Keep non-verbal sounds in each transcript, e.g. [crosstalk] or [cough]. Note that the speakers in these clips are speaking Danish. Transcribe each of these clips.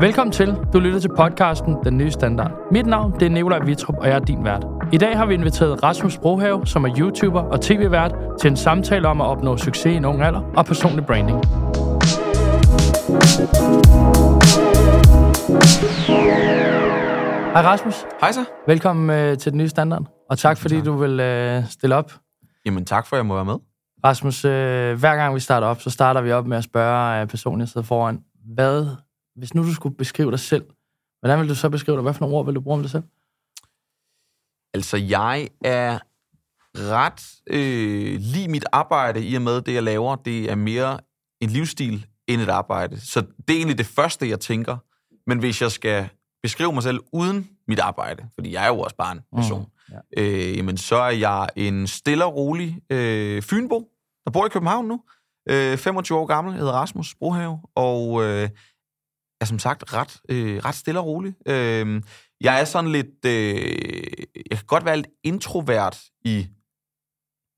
Velkommen til. Du lytter til podcasten Den Nye Standard. Mit navn det er Nikolaj Vitrup, og jeg er din vært. I dag har vi inviteret Rasmus Brohave, som er YouTuber og tv-vært, til en samtale om at opnå succes i en ung alder og personlig branding. Hej Rasmus. Hej så. Velkommen øh, til Den Nye Standard, og tak fordi tak. du vil øh, stille op. Jamen tak for, at jeg må være med. Rasmus, øh, hver gang vi starter op, så starter vi op med at spørge øh, personen, jeg sidder foran, hvad, hvis nu du skulle beskrive dig selv, hvordan vil du så beskrive dig? Hvad for nogle ord vil du bruge om dig selv? Altså, jeg er ret øh, lige mit arbejde, i og med det, jeg laver, det er mere en livsstil end et arbejde. Så det er egentlig det første, jeg tænker. Men hvis jeg skal beskrive mig selv uden mit arbejde, fordi jeg er jo også bare en person, Mm, ja. øh, jamen så er jeg en stille og rolig øh, fynbo, der bor i København nu. Øh, 25 år gammel, hedder Rasmus Brohave, og øh, er som sagt ret, øh, ret stille og rolig. Øh, jeg er sådan lidt... Øh, jeg kan godt være lidt introvert i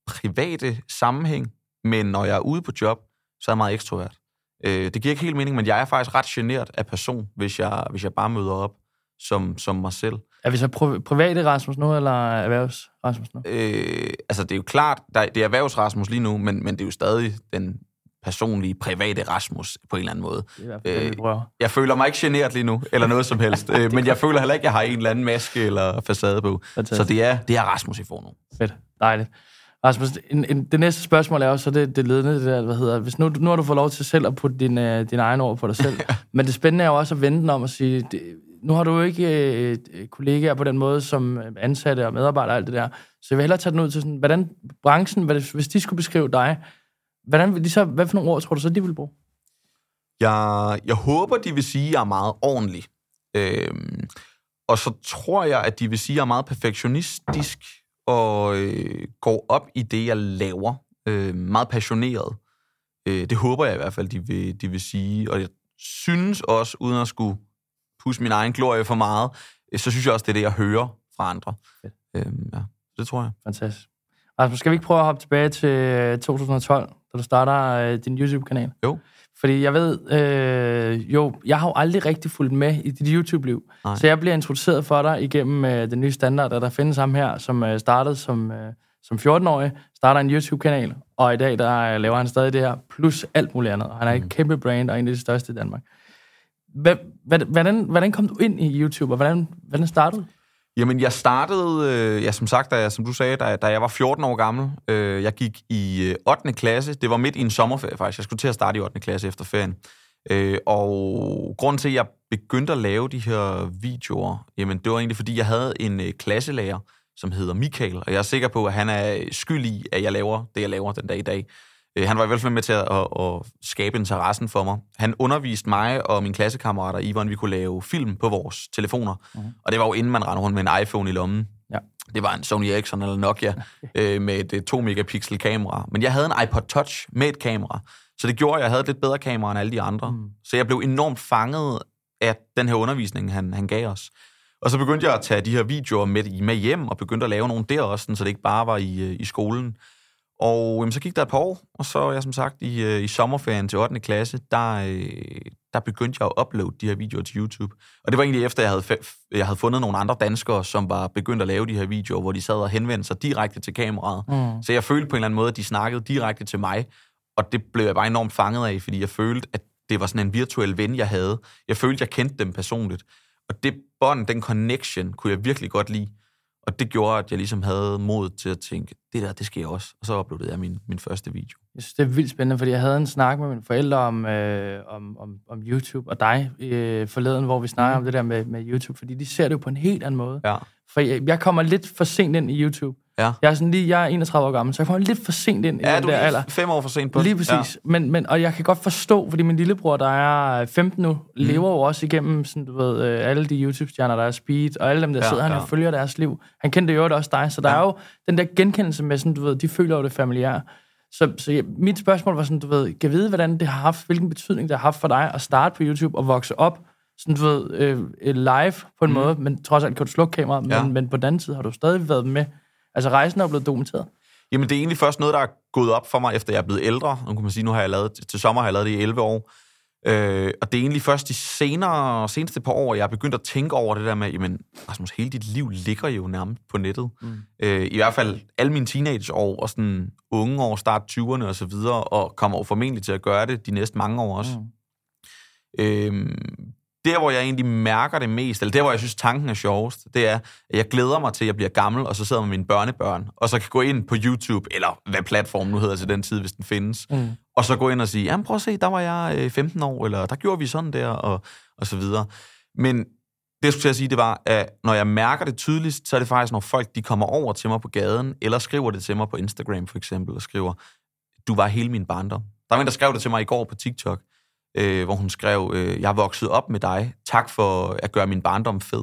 private sammenhæng, men når jeg er ude på job, så er jeg meget ekstrovert. Øh, det giver ikke helt mening, men jeg er faktisk ret genert af person, hvis jeg, hvis jeg bare møder op som, som mig selv. Er vi så pri- private Rasmus nu, eller erhvervs Rasmus nu? Øh, altså, det er jo klart, der, det er erhvervs-Rasmus lige nu, men, men det er jo stadig den personlige, private Rasmus på en eller anden måde. Det Øh. Jeg føler mig ikke generet lige nu, eller noget som helst. [laughs] øh, men jeg føler heller ikke, at jeg har en eller anden maske eller facade på. Fantastisk. Så det er, det er Rasmus, I får nu. Fedt. Dejligt. Rasmus, en, en, det næste spørgsmål er jo så det, det ledende, det der, hvad hedder, hvis nu, nu har du fået lov til selv at putte din, øh, din egen ord på dig selv, [laughs] men det spændende er jo også at vende den om og sige, det, nu har du jo ikke øh, kollegaer på den måde som øh, ansatte og medarbejdere og alt det der, så jeg vil hellere tage den ud til sådan, hvordan branchen, hvis de skulle beskrive dig, hvordan vil de så, hvad for nogle ord tror du så, de vil bruge? Jeg, jeg håber, de vil sige, at jeg er meget ordentlig. Øhm, og så tror jeg, at de vil sige, at jeg er meget perfektionistisk og øh, går op i det, jeg laver. Øh, meget passioneret. Øh, det håber jeg i hvert fald, de vil, de vil sige. Og jeg synes også, uden at skulle pusse min egen glorie for meget, øh, så synes jeg også, det er det, jeg hører fra andre. Fedt. Øhm, ja, det tror jeg. Fantastisk. Rasmus, skal vi ikke prøve at hoppe tilbage til øh, 2012, da du starter øh, din YouTube-kanal? Jo. Fordi jeg ved, øh, jo, jeg har jo aldrig rigtig fulgt med i dit YouTube-liv. Nej. Så jeg bliver introduceret for dig igennem øh, den nye standard, der findes ham her, som øh, startede som, øh, som 14-årig, starter en YouTube-kanal, og i dag der øh, laver han stadig det her, plus alt muligt andet. Han er et kæmpe brand, og en af de største i Danmark. Hvad, hvad, hvordan, hvordan kom du ind i YouTube, og hvordan, hvordan startede du? Jamen, jeg startede, øh, ja, som sagt, da jeg, som du sagde, da, da jeg var 14 år gammel. Øh, jeg gik i øh, 8. klasse. Det var midt i en sommerferie, faktisk. Jeg skulle til at starte i 8. klasse efter ferien. Øh, og grunden til, at jeg begyndte at lave de her videoer, jamen, det var egentlig, fordi jeg havde en øh, klasselærer, som hedder Michael, og jeg er sikker på, at han er skyld i, at jeg laver det, jeg laver den dag i dag. Øh, han var i hvert fald med til at, at, at skabe interessen for mig. Han underviste mig og mine klassekammerater i, hvordan vi kunne lave film på vores telefoner. Mhm. Og det var jo inden man rendte rundt med en iPhone i lommen. Ja. Det var en Sony Ericsson eller Nokia [laughs] øh, med et øh, 2 megapixel kamera. Men jeg havde en iPod Touch med et kamera. Så det gjorde, at jeg havde et lidt bedre kamera end alle de andre. Mm. Så jeg blev enormt fanget af den her undervisning, han, han gav os. Og så begyndte jeg at tage de her videoer med, med hjem, og begyndte at lave nogle der også, så det ikke bare var i, øh, i skolen. Og jamen, så gik der et par år, og så jeg som sagt i, øh, i sommerferien til 8. klasse, der, øh, der begyndte jeg at uploade de her videoer til YouTube. Og det var egentlig efter, jeg havde, jeg havde fundet nogle andre danskere, som var begyndt at lave de her videoer, hvor de sad og henvendte sig direkte til kameraet. Mm. Så jeg følte på en eller anden måde, at de snakkede direkte til mig, og det blev jeg bare enormt fanget af, fordi jeg følte, at det var sådan en virtuel ven, jeg havde. Jeg følte, jeg kendte dem personligt. Og det bånd, den connection, kunne jeg virkelig godt lide. Og det gjorde, at jeg ligesom havde mod til at tænke, det der, det skal jeg også. Og så uploadede jeg min, min første video. Jeg synes, det er vildt spændende, fordi jeg havde en snak med mine forældre om, øh, om, om, om YouTube og dig øh, forleden, hvor vi snakker Mhm. om det der med, med YouTube, fordi de ser det jo på en helt anden måde. Ja. For jeg, jeg kommer lidt for sent ind i YouTube. Ja. Jeg er, sådan lige, jeg er 31 år gammel, så jeg kommer lidt for sent ind i Ja, den du der er alder. fem år for sent på Lige præcis. Ja. Men, men, og jeg kan godt forstå, fordi min lillebror, der er 15 nu, mm. lever jo også igennem sådan, du ved, øh, alle de YouTube-stjerner, der er Speed, og alle dem, der ja, Ja, sidder, han ja. jo følger deres liv. Han kendte jo også dig, så der Ja. er jo den der genkendelse med, sådan, du ved, de føler jo det familiære. Så, så jeg, mit spørgsmål var sådan, du ved, kan vide, hvordan det har haft, hvilken betydning det har haft for dig at starte på YouTube og vokse op, sådan du ved, øh, øh, live på en mm. måde, men trods alt kan du slukke kameraet, Ja. men, men på den anden side har du stadig været med. Altså rejsen er blevet dokumenteret. Jamen, det er egentlig først noget, der er gået op for mig, efter jeg er blevet ældre. Nu kan man sige, nu har jeg lavet, til sommer har jeg lavet det i 11 år. Øh, og det er egentlig først de senere, seneste par år, jeg er begyndt at tænke over det der med, jamen, Rasmus, hele dit liv ligger jo nærmest på nettet. Mm. Øh, I hvert fald alle mine teenageår og sådan unge år, start 20'erne og så videre, og kommer jo formentlig til at gøre det de næste mange år også. Mm. Øh, der, hvor jeg egentlig mærker det mest, eller der, hvor jeg synes, tanken er sjovest, det er, at jeg glæder mig til, at jeg bliver gammel, og så sidder med mine børnebørn, og så kan gå ind på YouTube, eller hvad platform nu hedder til den tid, hvis den findes, mm. og så gå ind og sige, jamen prøv at se, der var jeg 15 øh, år, eller der gjorde vi sådan der, og, og så videre. Men det, jeg skulle til at sige, det var, at når jeg mærker det tydeligst, så er det faktisk, når folk de kommer over til mig på gaden, eller skriver det til mig på Instagram for eksempel, og skriver, du var hele min barndom. Der var en, der skrev det til mig i går på TikTok øh, hvor hun skrev, øh, jeg vokset op med dig. Tak for at gøre min barndom fed.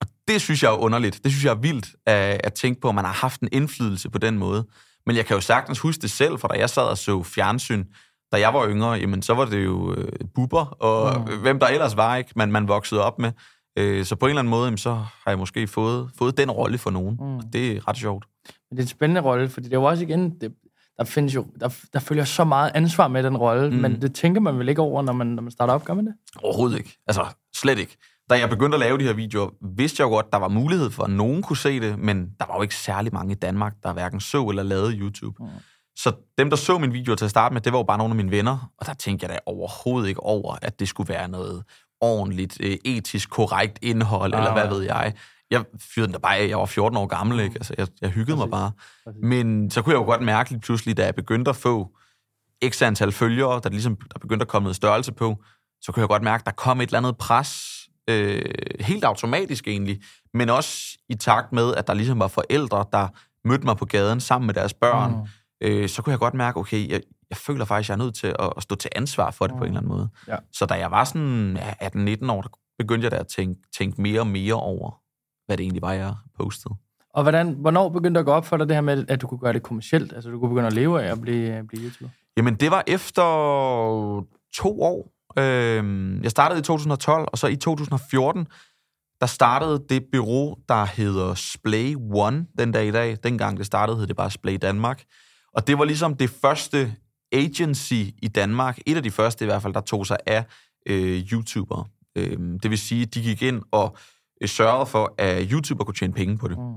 Og det synes jeg er underligt. Det synes jeg er vildt at, at tænke på, at man har haft en indflydelse på den måde. Men jeg kan jo sagtens huske det selv, for da jeg sad og så fjernsyn, da jeg var yngre, jamen, så var det jo øh, buber, og mm. hvem der ellers var, ikke, man, man voksede op med. Øh, så på en eller anden måde, jamen, så har jeg måske fået, fået den rolle for nogen. Mm. Og det er ret sjovt. Men det er en spændende rolle, fordi det er jo også igen, det, der findes jo, der, der følger så meget ansvar med den rolle, mm. men det tænker man vel ikke over, når man, når man starter op, gør man det? Overhovedet ikke. Altså, slet ikke. Da jeg begyndte at lave de her videoer, vidste jeg jo godt, der var mulighed for, at nogen kunne se det, men der var jo ikke særlig mange i Danmark, der hverken så eller lavede YouTube. Mm. Så dem, der så min video til at starte med, det var jo bare nogle af mine venner, og der tænkte jeg da overhovedet ikke over, at det skulle være noget ordentligt, øh, etisk korrekt indhold, ah, eller hvad ved jeg jeg fyrede den da bare af. Jeg var 14 år gammel, ikke? Altså, jeg, jeg hyggede Præcis. mig bare. Præcis. Men så kunne jeg jo godt mærke lige pludselig, da jeg begyndte at få x antal følgere, der ligesom der begyndte at komme noget størrelse på, så kunne jeg godt mærke, at der kom et eller andet pres, øh, helt automatisk egentlig, men også i takt med, at der ligesom var forældre, der mødte mig på gaden sammen med deres børn, mm. øh, så kunne jeg godt mærke, okay, jeg, jeg føler faktisk, at jeg er nødt til at, at stå til ansvar for det mm. på en eller anden måde. Ja. Så da jeg var sådan ja, 18-19 år, der begyndte jeg da at tænke, tænke mere og mere over, hvad det egentlig var, jeg postede. Og hvordan, hvornår begyndte det at gå op for dig, det her med, at du kunne gøre det kommercielt? Altså, du kunne begynde at leve af at blive, blive YouTuber? Jamen, det var efter to år. Øh, jeg startede i 2012, og så i 2014, der startede det bureau, der hedder Splay One den dag i dag. Dengang det startede, hed det bare Splay Danmark. Og det var ligesom det første agency i Danmark, et af de første i hvert fald, der tog sig af øh, YouTubere. Øh, det vil sige, de gik ind og Øh, sørgede for, at YouTuber kunne tjene penge på det. Mm.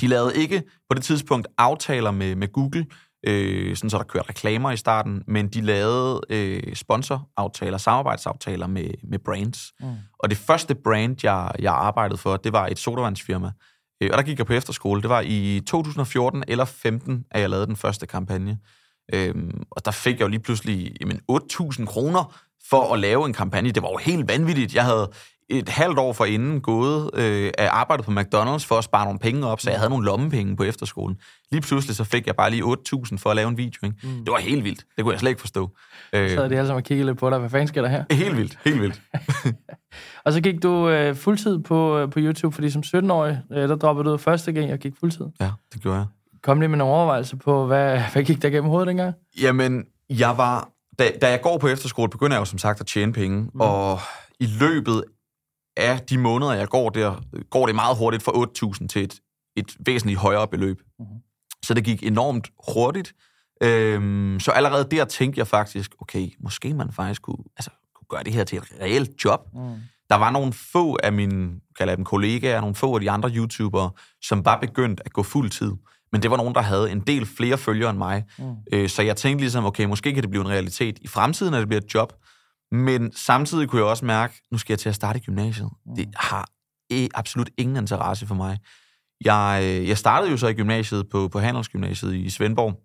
De lavede ikke på det tidspunkt aftaler med, med Google, øh, sådan så der kørte reklamer i starten, men de lavede øh, sponsoraftaler, samarbejdsaftaler med, med brands. Mm. Og det første brand, jeg, jeg arbejdede for, det var et sodavandsfirma. Øh, og der gik jeg på efterskole. Det var i 2014 eller 15, at jeg lavede den første kampagne. Øh, og der fik jeg jo lige pludselig jamen, 8.000 kroner for at lave en kampagne. Det var jo helt vanvittigt. Jeg havde et halvt år forinden gået øh, af arbejdet på McDonald's for at spare nogle penge op, så jeg havde nogle lommepenge på efterskolen. Lige pludselig så fik jeg bare lige 8.000 for at lave en video. Ikke? Mm. Det var helt vildt. Det kunne jeg slet ikke forstå. Øh, så er det altså at kigge lidt på dig. Hvad fanden sker der her? Helt vildt. Helt vildt. [laughs] og så gik du øh, fuldtid på, øh, på YouTube, fordi som 17-årig, øh, der droppede du første gang og gik fuldtid. Ja, det gjorde jeg. Kom lige med nogle overvejelser på, hvad, hvad gik der gennem hovedet dengang? Jamen, jeg var... Da, da jeg går på efterskole, begynder jeg jo som sagt at tjene penge, mm. og i løbet af de måneder, jeg går der, går det meget hurtigt fra 8.000 til et, et væsentligt højere beløb. Mm-hmm. Så det gik enormt hurtigt. Øhm, så allerede der tænkte jeg faktisk, okay, måske man faktisk kunne, altså, kunne gøre det her til et reelt job. Mm. Der var nogle få af mine kalder jeg dem kollegaer, nogle få af de andre YouTubere, som var begyndt at gå fuld tid. Men det var nogen, der havde en del flere følgere end mig. Mm. Øh, så jeg tænkte ligesom, okay, måske kan det blive en realitet i fremtiden, at det bliver et job. Men samtidig kunne jeg også mærke, nu skal jeg til at starte gymnasiet. Mm. Det har absolut ingen interesse for mig. Jeg, øh, jeg startede jo så i gymnasiet på, på Handelsgymnasiet i Svendborg,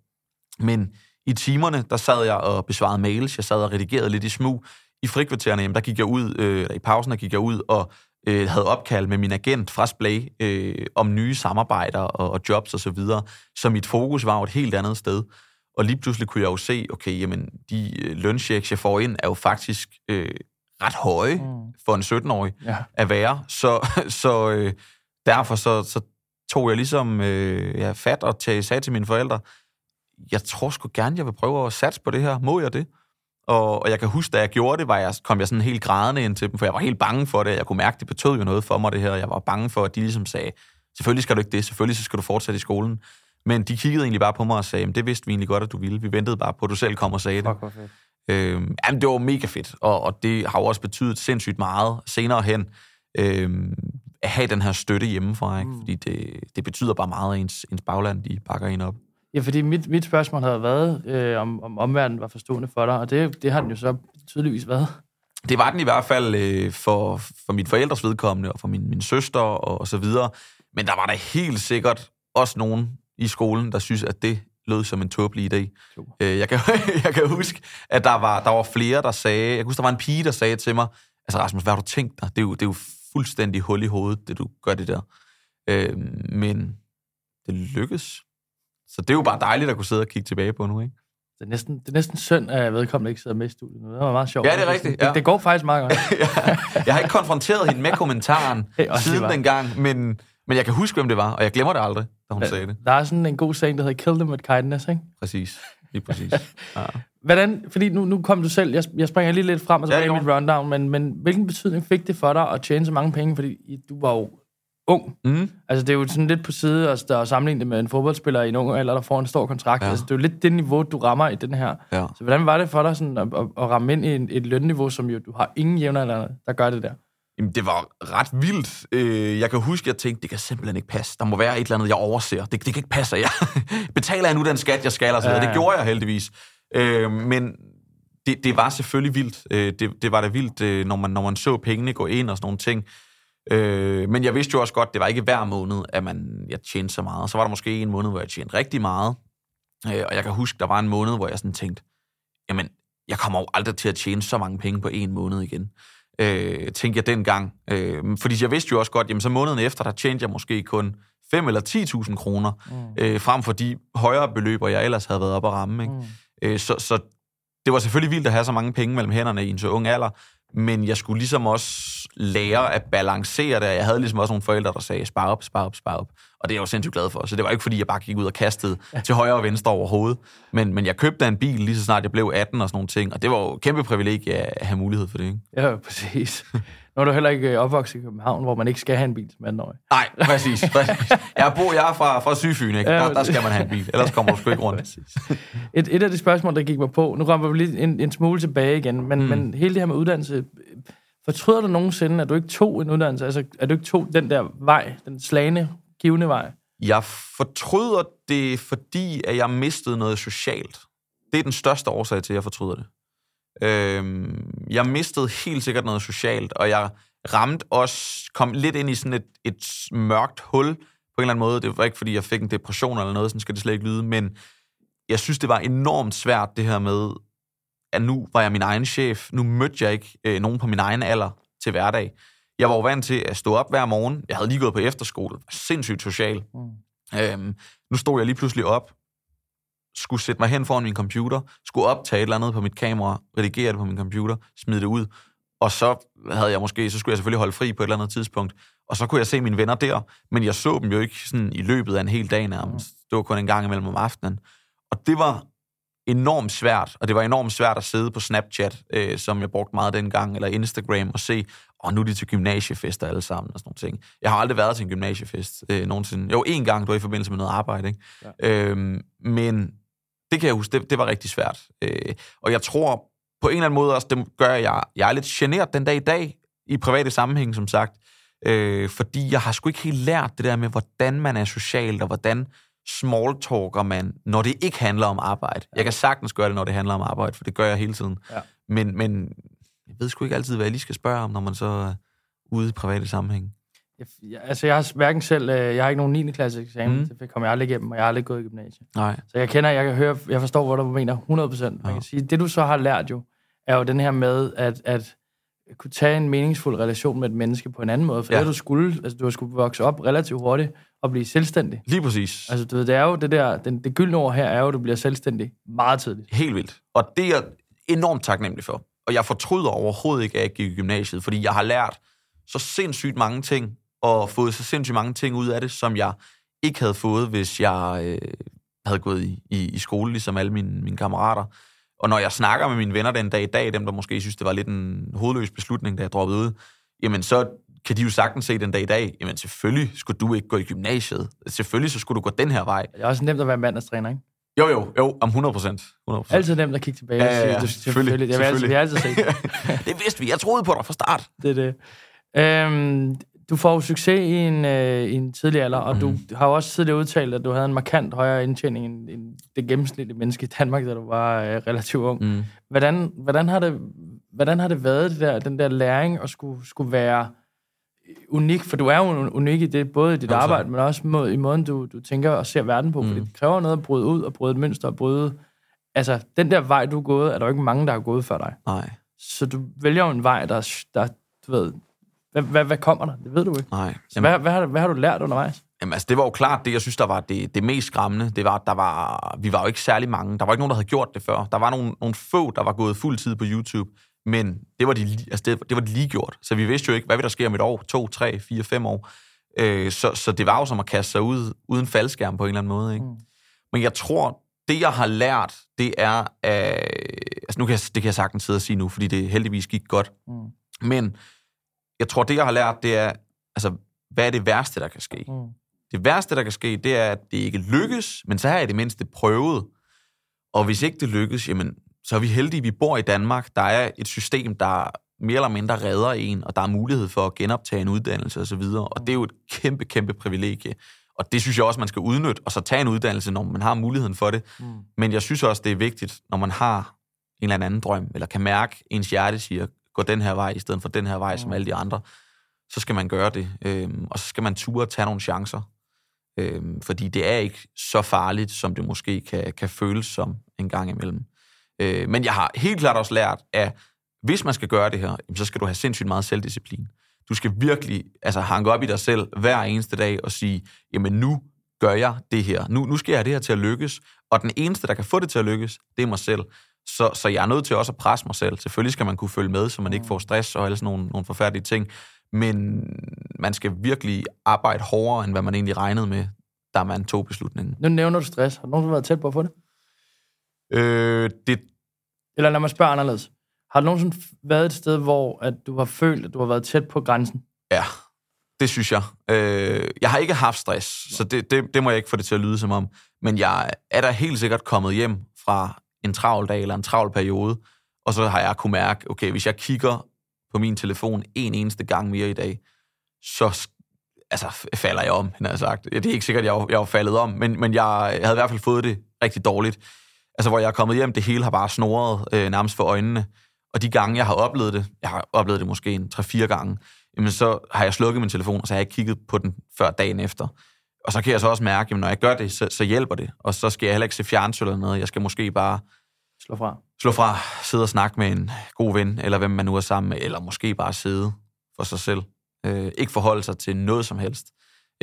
men i timerne, der sad jeg og besvarede mails, jeg sad og redigerede lidt i smug. I frikvartererne, jamen, der gik jeg ud, øh, i pausen, der gik jeg ud og øh, havde opkald med min agent fra Splay øh, om nye samarbejder og, og jobs osv., så, videre. så mit fokus var jo et helt andet sted. Og lige pludselig kunne jeg jo se, okay, jamen, de øh, lønchecks, jeg får ind, er jo faktisk øh, ret høje mm. for en 17-årig ja. at være. Så, [laughs] så øh, derfor så, så tog jeg ligesom øh, ja, fat og tage, sagde til mine forældre, jeg tror sgu gerne, jeg vil prøve at satse på det her. Må jeg det? Og, og jeg kan huske, da jeg gjorde det, var jeg, kom jeg sådan helt grædende ind til dem, for jeg var helt bange for det. Jeg kunne mærke, det betød jo noget for mig, det her. Jeg var bange for, at de ligesom sagde, selvfølgelig skal du ikke det, selvfølgelig så skal du fortsætte i skolen. Men de kiggede egentlig bare på mig og sagde, det vidste vi egentlig godt, at du ville. Vi ventede bare på, at du selv kom og sagde det. Øh, jamen, det var mega fedt, og, og det har jo også betydet sindssygt meget senere hen, øh, at have den her støtte hjemmefra, ikke? Mm. fordi det, det betyder bare meget, at ens, ens bagland de bakker en op. Ja, fordi mit, mit spørgsmål havde været, øh, om, om omverdenen var forstående for dig, og det, det har den jo så tydeligvis været. Det var den i hvert fald øh, for, for mit forældres vedkommende, og for min, min søster og, og så videre. Men der var der helt sikkert også nogen i skolen, der synes, at det lød som en tåbelig idé. Øh, jeg, kan, [laughs] jeg kan huske, at der var, der var flere, der sagde... Jeg kan huske, der var en pige, der sagde til mig, altså Rasmus, hvad har du tænkt dig? Det er jo, det er jo fuldstændig hul i hovedet, det du gør det der. Øh, men det lykkedes. Så det er jo bare dejligt at kunne sidde og kigge tilbage på nu, ikke? Det er næsten, det er næsten synd, at vedkommende ikke sidder med i studiet nu. Det var meget sjovt. Ja, det er rigtigt. Ja. Det, det går faktisk meget godt. [laughs] Jeg har ikke konfronteret hende med kommentaren hey, siden dengang, men, men jeg kan huske, hvem det var, og jeg glemmer det aldrig, da hun der, sagde det. Der er sådan en god saying, der hedder Kill them with kindness, ikke? Præcis. Lige præcis. Ja. [laughs] Hvordan, fordi nu, nu kom du selv, jeg, jeg springer lige lidt frem og tilbage ja, i mit rundown, men, men hvilken betydning fik det for dig at tjene så mange penge? Fordi du var jo ung. Mm. Altså, det er jo sådan lidt på side at, at sammenligne det med en fodboldspiller i en ung alder, der får en stor kontrakt. Ja. Altså, det er jo lidt det niveau, du rammer i den her. Ja. Så hvordan var det for dig sådan, at, at, at ramme ind i en, et lønniveau, som jo du har ingen jævnaldrende, der gør det der? Jamen, det var ret vildt. Øh, jeg kan huske, at jeg tænkte, det kan simpelthen ikke passe. Der må være et eller andet, jeg overser. Det, det kan ikke passe, jeg [laughs] betaler jeg nu den skat, jeg skal, og så ja, ja. Det gjorde jeg heldigvis. Øh, men det, det var selvfølgelig vildt. Øh, det, det var da vildt, når man, når man så pengene gå ind og sådan nogle ting. Øh, men jeg vidste jo også godt, det var ikke hver måned, at man, jeg tjente så meget. Så var der måske en måned, hvor jeg tjente rigtig meget. Øh, og jeg kan huske, der var en måned, hvor jeg sådan tænkte, jamen, jeg kommer jo aldrig til at tjene så mange penge på en måned igen. Øh, tænkte jeg dengang. Øh, fordi jeg vidste jo også godt, jamen så måneden efter, der tjente jeg måske kun 5 eller 10.000 kroner, mm. øh, frem for de højere beløber, jeg ellers havde været op at ramme. Ikke? Mm. Øh, så, så det var selvfølgelig vildt at have så mange penge mellem hænderne i en så ung alder, men jeg skulle ligesom også lære at balancere det. Jeg havde ligesom også nogle forældre, der sagde, spar op, spar op, spar op. Og det er jeg jo sindssygt glad for. Så det var ikke, fordi jeg bare gik ud og kastede ja. til højre og venstre over hovedet. Men, men jeg købte en bil lige så snart jeg blev 18 og sådan nogle ting. Og det var jo et kæmpe privilegie at have mulighed for det, ikke? Ja, præcis. Nu er du heller ikke opvokset i København, hvor man ikke skal have en bil som 18 år. Nej, præcis. præcis. Jeg, bor, jeg er fra, fra Sygfyn, ikke? Der, der, skal man have en bil, ellers kommer du sgu ikke rundt. Et, et af de spørgsmål, der gik mig på, nu kommer vi lige en, en smule tilbage igen, men, mm. men hele det her med uddannelse, fortryder du nogensinde, at du ikke tog en uddannelse? Altså, at du ikke tog den der vej, den slagende, givende vej? Jeg fortryder det, fordi at jeg mistede noget socialt. Det er den største årsag til, at jeg fortryder det. Øhm, jeg mistede helt sikkert noget socialt, og jeg ramte også, kom lidt ind i sådan et, et mørkt hul på en eller anden måde. Det var ikke, fordi jeg fik en depression eller noget, sådan skal det slet ikke lyde, men jeg synes, det var enormt svært, det her med, at nu var jeg min egen chef. Nu mødte jeg ikke øh, nogen på min egen alder til hverdag. Jeg var jo vant til at stå op hver morgen. Jeg havde lige gået på efterskole. Sindssygt social. Mm. Øhm, nu stod jeg lige pludselig op, skulle sætte mig hen foran min computer, skulle optage et eller andet på mit kamera, redigere det på min computer, smide det ud, og så havde jeg måske, så skulle jeg selvfølgelig holde fri på et eller andet tidspunkt, og så kunne jeg se mine venner der, men jeg så dem jo ikke sådan i løbet af en hel dag nærmest. Det var kun en gang imellem om aftenen. Og det var enormt svært, og det var enormt svært at sidde på Snapchat, øh, som jeg brugte meget dengang, eller Instagram, og se, og nu er de til gymnasiefester alle sammen, og sådan nogle ting. Jeg har aldrig været til en gymnasiefest øh, nogensinde. Jo, en gang, du var i forbindelse med noget arbejde, ikke? Ja. Øhm, men det kan jeg huske, det, det var rigtig svært. Øh, og jeg tror på en eller anden måde også, det gør jeg, jeg er lidt generet den dag i dag, i private sammenhæng, som sagt, øh, fordi jeg har sgu ikke helt lært det der med, hvordan man er socialt, og hvordan smalltalker man, når det ikke handler om arbejde. Jeg kan sagtens gøre det, når det handler om arbejde, for det gør jeg hele tiden. Ja. Men, men jeg ved sgu ikke altid, hvad jeg lige skal spørge om, når man så er ude i private sammenhæng. Jeg, altså, jeg har hverken selv, øh, jeg har ikke nogen 9. klasse eksamen, mm. det kommer jeg aldrig igennem, og jeg har aldrig gået i gymnasiet. Nej. Så jeg kender, jeg kan høre, jeg forstår, hvad du mener 100%. Man ja. kan sige, det du så har lært jo, er jo den her med, at, at kunne tage en meningsfuld relation med et menneske på en anden måde, for ja. det du skulle, altså du har skulle vokse op relativt hurtigt og blive selvstændig. Lige præcis. Altså du ved, det er jo det der, den, det gyldne ord her er jo, at du bliver selvstændig meget tidligt. Helt vildt. Og det er jeg enormt taknemmelig for. Og jeg fortryder overhovedet ikke, at jeg gik i gymnasiet, fordi jeg har lært så sindssygt mange ting, og fået så sindssygt mange ting ud af det, som jeg ikke havde fået, hvis jeg øh, havde gået i, i, i skole, ligesom alle mine, mine kammerater. Og når jeg snakker med mine venner den dag i dag, dem der måske synes, det var lidt en hovedløs beslutning, da jeg droppede ud, jamen så kan de jo sagtens se den dag i dag, jamen selvfølgelig skulle du ikke gå i gymnasiet. Selvfølgelig så skulle du gå den her vej. Det er også nemt at være mandagstræner, ikke? Jo, jo, jo, om 100 procent. Altid nemt at kigge tilbage Ja, ja, ja, og sige, du, selvfølgelig, Jeg vil altid, vi har altid set det. [laughs] det vidste vi. Jeg troede på dig fra start. det, er det. Øhm, du får jo succes i en, øh, i en tidlig alder, og mm. Mhm. du har jo også tidligere udtalt, at du havde en markant højere indtjening end, end det gennemsnitlige menneske i Danmark, da du var øh, relativt ung. Mm. Hvordan, hvordan, har det, hvordan har det været, det der, den der læring, at skulle, skulle være unik? For du er jo unik i det, både i dit tak. arbejde, men også må, i måden, du, du tænker og ser verden på. Mm. Fordi det kræver noget at bryde ud og bryde et mønster og bryde... Altså, den der vej, du er gået, er der jo ikke mange, der har gået før dig. Nej, Så du vælger jo en vej, der, er- der du ved... Hvad, hvad, hvad kommer der? Det ved du ikke. nej. Så hvad, hvad, har, du- hvad har du lært undervejs? Jamen, altså, det var jo klart, det jeg synes, der var det, det mest skræmmende, det var, at der var, vi var jo ikke særlig mange. Der var ikke nogen, der havde gjort det før. Der var nogle, nogle få, der var gået fuld tid på YouTube, men det var, de, altså, det, det var de lige gjort. Så vi vidste jo ikke, hvad vil der ske om et år, to, tre, fire, fem år. Øh, så, så det var jo som at kaste sig ud uden faldskærm på en eller anden måde. Ikke? Mm. Men jeg tror, det jeg har lært, det er, øh, altså nu kan jeg, det kan jeg sagtens sidde og sige nu, fordi det heldigvis gik godt. Mm. Men jeg tror, det jeg har lært, det er, altså, hvad er det værste, der kan ske? Mm. Det værste, der kan ske, det er, at det ikke lykkes, men så har jeg det mindste prøvet. Og hvis ikke det lykkes, jamen, så er vi heldige, vi bor i Danmark. Der er et system, der mere eller mindre redder en, og der er mulighed for at genoptage en uddannelse osv. Og det er jo et kæmpe, kæmpe privilegie. Og det synes jeg også, man skal udnytte, og så tage en uddannelse, når man har muligheden for det. Mm. Men jeg synes også, det er vigtigt, når man har en eller anden drøm, eller kan mærke, ens hjerte siger, gå den her vej, i stedet for den her vej, som Mm. alle de andre, så skal man gøre det. Øhm, og så skal man ture tage nogle chancer. Øhm, fordi det er ikke så farligt, som det måske kan, kan føles som en gang imellem. Øh, men jeg har helt klart også lært, at hvis man skal gøre det her, så skal du have sindssygt meget selvdisciplin. Du skal virkelig altså, hanke op i dig selv hver eneste dag og sige, jamen nu gør jeg det her. Nu, nu skal jeg have det her til at lykkes. Og den eneste, der kan få det til at lykkes, det er mig selv. Så, så jeg er nødt til også at presse mig selv. Selvfølgelig skal man kunne følge med, så man ikke får stress og alle sådan nogle, nogle forfærdelige ting. Men man skal virkelig arbejde hårdere, end hvad man egentlig regnede med, da man tog beslutningen. Nu nævner du stress. Har du nogensinde været tæt på at få det? Øh, det, Eller lad mig spørge anderledes. Har du nogensinde været et sted, hvor at du har følt, at du har været tæt på grænsen? Ja, det synes jeg. Øh, jeg har ikke haft stress, så det, det, det må jeg ikke få det til at lyde som om. Men jeg er da helt sikkert kommet hjem fra en travl dag eller en travl periode, og så har jeg kunne mærke, okay, hvis jeg kigger på min telefon en eneste gang mere i dag, så altså, falder jeg om, han har sagt. Det er ikke sikkert, jeg jeg var faldet om, men, men jeg, jeg havde i hvert fald fået det rigtig dårligt. Altså, hvor jeg er kommet hjem, det hele har bare snoret øh, nærmest for øjnene. Og de gange, jeg har oplevet det, jeg har oplevet det måske en 3-4 gange, jamen så har jeg slukket min telefon, og så har jeg ikke kigget på den før dagen efter. Og så kan jeg så også mærke, at når jeg gør det, så, så hjælper det. Og så skal jeg heller ikke se fjernsyn eller noget. Jeg skal måske bare Slå fra. slå fra, sidde og snakke med en god ven, eller hvem man nu er sammen med, eller måske bare sidde for sig selv. Øh, ikke forholde sig til noget som helst.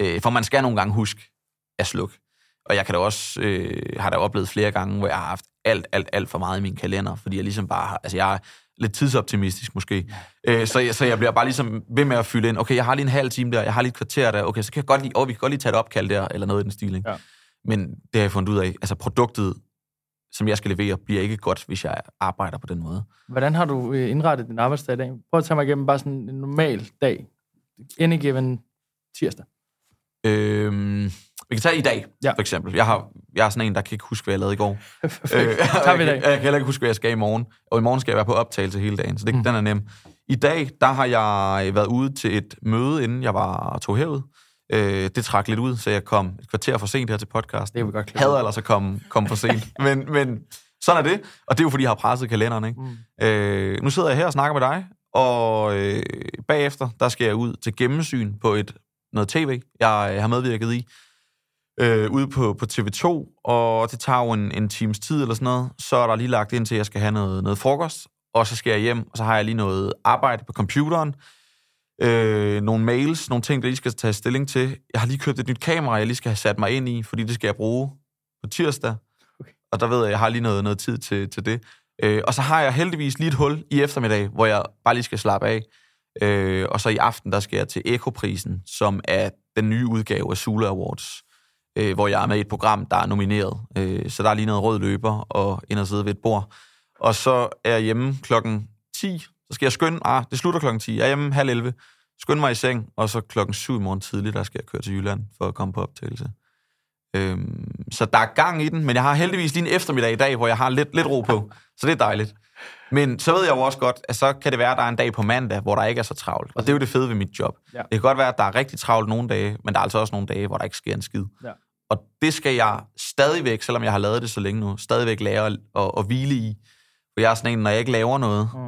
Øh, for man skal nogle gange huske at slukke. Og jeg kan da også, øh, har da oplevet flere gange, hvor jeg har haft alt, alt, alt for meget i min kalender, fordi jeg ligesom bare altså jeg lidt tidsoptimistisk måske. Øh, så, jeg, så jeg bliver bare ligesom ved med at fylde ind, okay, jeg har lige en halv time der, jeg har lige et kvarter der, okay, så kan jeg godt lige, oh, vi kan godt lige tage et opkald der, eller noget i den stil. Ikke? Ja. Men det har jeg fundet ud af, altså produktet, som jeg skal levere, bliver ikke godt, hvis jeg arbejder på den måde. Hvordan har du øh, indrettet din arbejdsdag i dag? Prøv at tage mig igennem bare sådan en normal dag. Any given tirsdag. Øhm, vi kan tage i dag, Ja. for eksempel. Jeg, har, jeg er sådan en, der kan ikke huske, hvad jeg lavede i går. [laughs] Øh, Tager vi i jeg, dag. kan, [laughs] jeg kan heller ikke huske, hvad jeg skal i morgen. Og i morgen skal jeg være på optagelse hele dagen, så det, Mm. den er nem. I dag, der har jeg været ude til et møde, inden jeg var tog herud. Øh, det trak lidt ud, så jeg kom et kvarter for sent her til podcast. Det er vi godt klar Hader ellers at komme, komme for sent. [laughs] men, men sådan er det, og det er jo, fordi jeg har presset kalenderen. Ikke? Mm. Øh, nu sidder jeg her og snakker med dig, og øh, bagefter, der skal jeg ud til gennemsyn på et noget tv, jeg har medvirket i, øh, ude på, på TV2, og det tager jo en, en times tid eller sådan noget. Så er der lige lagt ind til, at jeg skal have noget, noget frokost, og så skal jeg hjem, og så har jeg lige noget arbejde på computeren, øh, nogle mails, nogle ting, der lige skal tage stilling til. Jeg har lige købt et nyt kamera, jeg lige skal have sat mig ind i, fordi det skal jeg bruge på tirsdag. Okay. Og der ved jeg, at jeg har lige noget, noget tid til, til det. Øh, og så har jeg heldigvis lige et hul i eftermiddag, hvor jeg bare lige skal slappe af. Øh, og så i aften, der skal jeg til Ekoprisen, som er den nye udgave af Sula Awards, øh, hvor jeg er med i et program, der er nomineret. Øh, så der er lige noget rød løber og ind og sidde ved et bord. Og så er jeg hjemme klokken 10. Så skal jeg skynde, ah, det slutter klokken 10. Jeg er hjemme halv 11. Skynde mig i seng, og så klokken 7 i morgen tidlig, der skal jeg køre til Jylland for at komme på optagelse. Øhm, så der er gang i den, men jeg har heldigvis lige en eftermiddag i dag, hvor jeg har lidt, lidt ro på. Så det er dejligt. Men så ved jeg jo også godt, at så kan det være, at der er en dag på mandag, hvor der ikke er så travlt. Og det er jo det fede ved mit job. Ja. Det kan godt være, at der er rigtig travlt nogle dage, men der er altså også nogle dage, hvor der ikke sker en skid. Ja. Og det skal jeg stadigvæk, selvom jeg har lavet det så længe nu, stadigvæk lære at, at, at hvile i. For jeg er sådan en, når jeg ikke laver noget, Mm.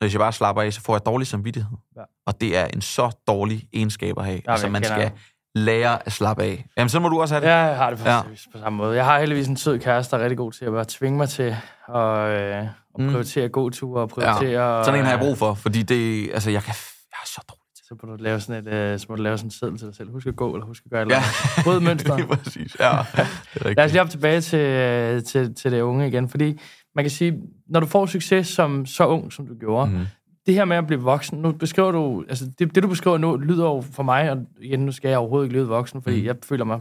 hvis jeg bare slapper af, så får jeg dårlig samvittighed. Ja. Og det er en så dårlig egenskab at have. Ja, altså, man skal lære at slappe af. Jamen, så må du også have det. Ja, jeg har det Ja. faktisk på samme måde. Jeg har heldigvis en sød kæreste, der er rigtig god til at bare tvinge mig til at, øh, at Mm. prioritere gåture og prioritere... Ja. Sådan en har jeg øh, brug for, fordi det, altså, jeg, kan, jeg er så dårlig Så må du lave sådan et, øh, så må du lave sådan en seddel til dig selv. Husk at gå, eller husk at gøre et Ja. Bryd mønster. [laughs] det. Præcis, ja. [laughs] Det er. Lad os lige op tilbage til, øh, til, til det unge igen, fordi man kan sige, når du får succes som så ung, som du gjorde, mm. Det her med at blive voksen, nu beskriver du, altså det, det du beskriver nu, lyder jo for mig, og igen, nu skal jeg overhovedet ikke lyde voksen, fordi mm. jeg føler mig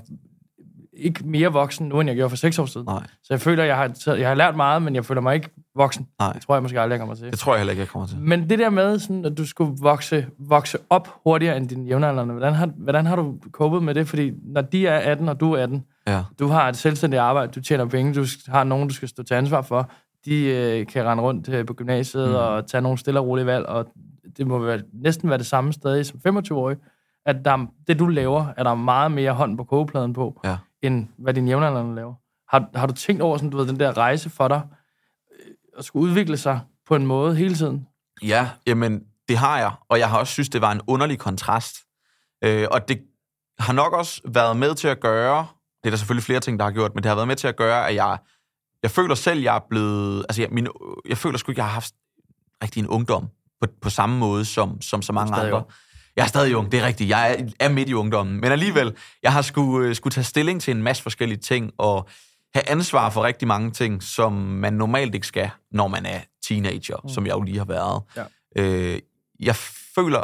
ikke mere voksen nu, end jeg gjorde for seks år siden. Nej, Så jeg føler, jeg har, taget- jeg har lært meget, men jeg føler mig ikke voksen. Nej. Det tror jeg måske aldrig, jeg kommer til. det tror jeg heller ikke, jeg kommer til. Men det der med, sådan, at du skulle vokse, vokse op hurtigere end dine jævnaldrende, hvordan har, hvordan har du copet med det? Fordi når de er 18, og du er 18, Ja. du har et selvstændigt arbejde, du tjener penge, du har nogen, du skal stå til ansvar for, de øh, kan rende rundt øh, på gymnasiet Mm. og tage nogle stille og rolige valg, og det må være, næsten være det samme sted som 25-årig, at der, er- det, du laver, er der meget mere hånd på kogepladen på, Ja. End hvad dine jævnaldrende laver. Har, har du tænkt over sådan, du ved, den der rejse for dig, øh, at skulle udvikle sig på en måde hele tiden? Ja, jamen, det har jeg, og jeg har også synes, det var en underlig kontrast. Øh, og det har nok også været med til at gøre, det er der selvfølgelig flere ting, der har gjort, men det har været med til at gøre, at jeg, jeg føler selv, jeg er blevet, altså jeg, min, jeg føler sgu ikke, jeg har haft rigtig en ungdom på, på samme måde som, som så mange andre. ung. Jeg er stadig ung, det er rigtigt. Jeg er, er midt i ungdommen. Men alligevel, jeg har skulle, øh, skulle tage stilling til en masse forskellige ting, og have ansvar for rigtig mange ting, som man normalt ikke skal, når man er teenager, mm. som jeg jo lige har været. Ja. Øh, jeg føler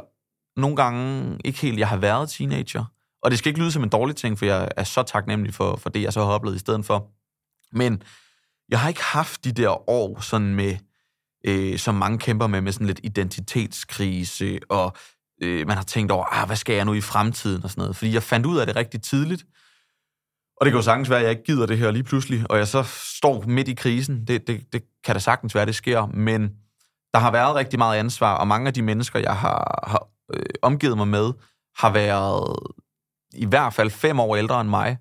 nogle gange ikke helt, jeg har været teenager. Og det skal ikke lyde som en dårlig ting, for jeg er så taknemmelig for, for det, jeg så har oplevet i stedet for. Men jeg har ikke haft de der år sådan med, øh, som mange kæmper med, med sådan lidt identitetskrise, og øh, man har tænkt over, ah, hvad skal jeg nu i fremtiden og sådan noget. Fordi jeg fandt ud af det rigtig tidligt. Og det kan jo sagtens være, at jeg ikke gider det her lige pludselig, og jeg så står midt i krisen. Det, det, det kan da sagtens være, det sker. Men der har været rigtig meget ansvar, og mange af de mennesker, jeg har, har øh, omgivet mig med, har været i hvert fald fem år ældre end mig.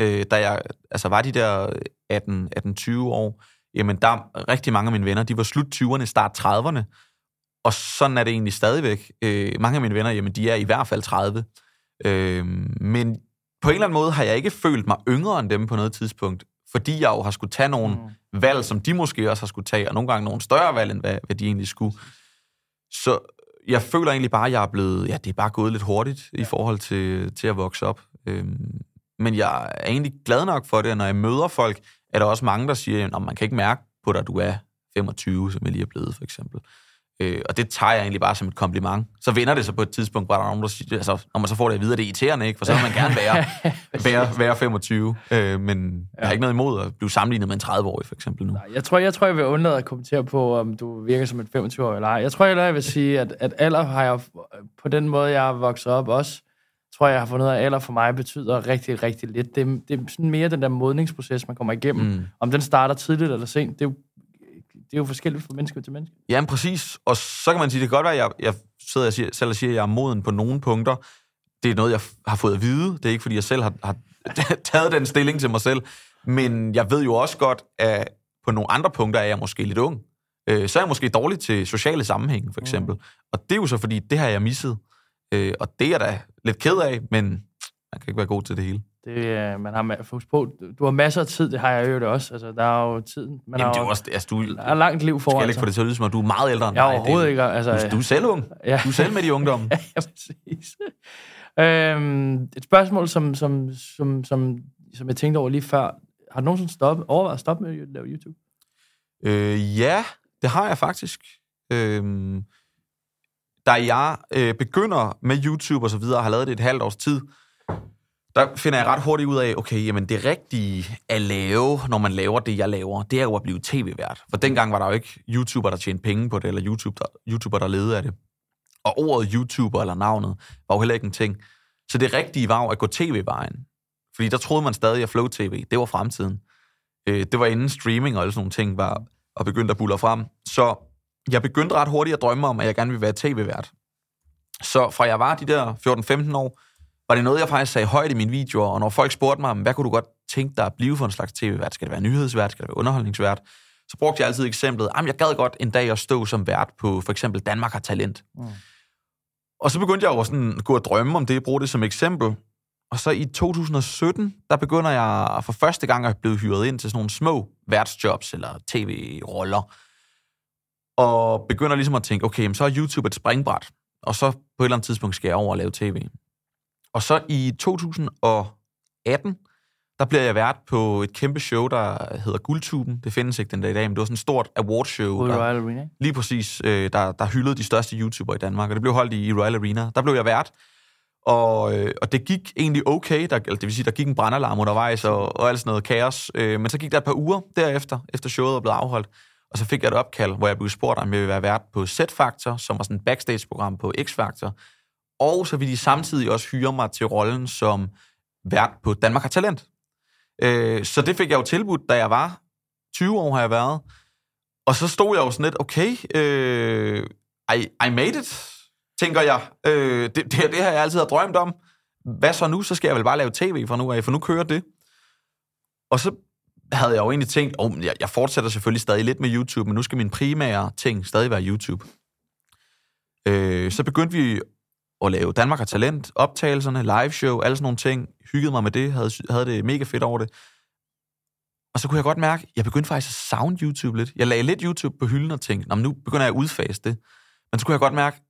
Øh, da jeg altså var de der 18-20 år, jamen der er rigtig mange af mine venner, de var slut 20'erne, start 30'erne, og sådan er det egentlig stadigvæk. Øh, mange af mine venner, jamen de er i hvert fald 30. Øh, men på en eller anden måde har jeg ikke følt mig yngre end dem på noget tidspunkt, fordi jeg jo har skulle tage nogle mm. valg, som de måske også har skulle tage, og nogle gange nogle større valg, end hvad, hvad de egentlig skulle. Så jeg føler egentlig bare, at jeg er blevet, ja, det er bare gået lidt hurtigt ja. i forhold til, til at vokse op. Øhm, men jeg er egentlig glad nok for det, når jeg møder folk, er der også mange, der siger, at man kan ikke mærke på dig, at du er 25, som jeg lige er blevet, for eksempel. Øh, og det tager jeg egentlig bare som et kompliment. Så vinder det så på et tidspunkt, hvor der er nogen, der siger, altså, når man så får det at vide, at det er irriterende, ikke? for så vil man gerne være, [laughs] være, være 25. Øh, men ja. jeg har ikke noget imod at blive sammenlignet med en 30-årig, for eksempel nu. Nej, jeg tror, jeg, tror, jeg vil undlade at kommentere på, om du virker som en 25-årig eller ej. Jeg tror heller, jeg vil sige, at, at alder har jeg, på den måde, jeg er vokset op også, tror jeg, jeg har fundet ud af, at alder for mig betyder rigtig, rigtig lidt. Det, er- det er sådan mere den der modningsproces, man kommer igennem. Mm. Om den starter tidligt eller sent, det er jo, det er jo forskelligt fra menneske til menneske. Jamen præcis. Og så kan man sige, det kan godt være, at jeg, jeg sidder og siger, selv og siger, at jeg er moden på nogle punkter. Det er noget, jeg har fået at vide. Det er ikke, fordi jeg selv har, har [laughs] taget den stilling til mig selv. Men jeg ved jo også godt, at på nogle andre punkter er jeg måske lidt ung. Øh, så er jeg måske dårlig til sociale sammenhæng, for eksempel. Mm. Og det er jo så, fordi det har jeg misset. Øh, og det er jeg da lidt ked af, men man kan ikke være god til det hele. Det, øh, man har fokus på. Du har masser af tid, det har jeg jo det også. Altså, der er jo tid. Man Jamen, har det er jo, også, altså, du der er langt liv skal foran heller ikke få det til at lyde som, at du er meget ældre end Jeg er. Det- overhovedet ikke. Altså, Du, du er selv ung. ja. Du er selv med i [laughs] ungdommen. ja, præcis. Øhm, et spørgsmål, som, som, som, som, som jeg tænkte over lige før. Har du nogensinde stoppet, overvejet at stoppe med at lave YouTube? Øh, ja, det har jeg faktisk. Øhm, da jeg øh, begynder med YouTube og så videre, og har lavet det et halvt års tid, der finder jeg ret hurtigt ud af, okay, jamen det rigtige at lave, når man laver det, jeg laver, det er jo at blive tv-vært. For dengang var der jo ikke YouTuber, der tjente penge på det, eller YouTube, der, YouTuber, der ledede af det. Og ordet YouTuber eller navnet var jo heller ikke en ting. Så det rigtige var jo at gå tv-vejen. Fordi der troede man stadig, at Flow TV, det var fremtiden. Øh, det var inden streaming og alle sådan nogle ting var og begyndte at bulle frem. Så jeg begyndte ret hurtigt at drømme om, at jeg gerne ville være tv-vært. Så fra jeg var de der 14-15 år, var det noget, jeg faktisk sagde højt i mine videoer, og når folk spurgte mig, hvad kunne du godt tænke dig at blive for en slags tv-vært? Skal det være nyhedsvært? Skal det være underholdningsvært? Så brugte jeg altid eksemplet, at jeg gad godt en dag at stå som vært på for eksempel Danmark har talent. Mm. Og så begyndte jeg jo sådan at gå og drømme om det, bruge det som eksempel. Og så i 2017, der begynder jeg for første gang at blive hyret ind til sådan nogle små værtsjobs eller tv-roller. Og begynder ligesom at tænke, okay, så er YouTube et springbræt. Og så på et eller andet tidspunkt skal jeg over og lave tv. Og så i 2018, der bliver jeg vært på et kæmpe show, der hedder Guldtuben. Det findes ikke den dag i dag, men det var sådan et stort awardshow. Der, Royal Arena. Lige præcis, øh, der, der hyldede de største YouTubere i Danmark, og det blev holdt i, i Royal Arena. Der blev jeg vært, og, øh, og det gik egentlig okay. Der, eller det vil sige, der gik en brandalarm undervejs og, og alt sådan noget kaos. Øh, men så gik der et par uger derefter, efter showet var blevet afholdt, og så fik jeg et opkald, hvor jeg blev spurgt, om jeg ville være vært på Z-Factor, som var sådan et backstage-program på X-Factor. Og så ville de samtidig også hyre mig til rollen som vært på Danmark har Talent. Øh, så det fik jeg jo tilbudt, da jeg var 20 år har jeg været. Og så stod jeg jo sådan lidt, okay, øh, I, I made it, tænker jeg. Øh, det, det, det har jeg altid har drømt om. Hvad så nu? Så skal jeg vel bare lave tv fra nu af, for nu kører det. Og så havde jeg jo egentlig tænkt, oh, jeg, jeg fortsætter selvfølgelig stadig lidt med YouTube, men nu skal min primære ting stadig være YouTube. Øh, så begyndte vi at lave Danmark har talent, optagelserne, live show, alle sådan nogle ting. Hyggede mig med det, havde, havde det mega fedt over det. Og så kunne jeg godt mærke, at jeg begyndte faktisk at savne YouTube lidt. Jeg lagde lidt YouTube på hylden og tænkte, nu begynder jeg at udfase det. Men så kunne jeg godt mærke,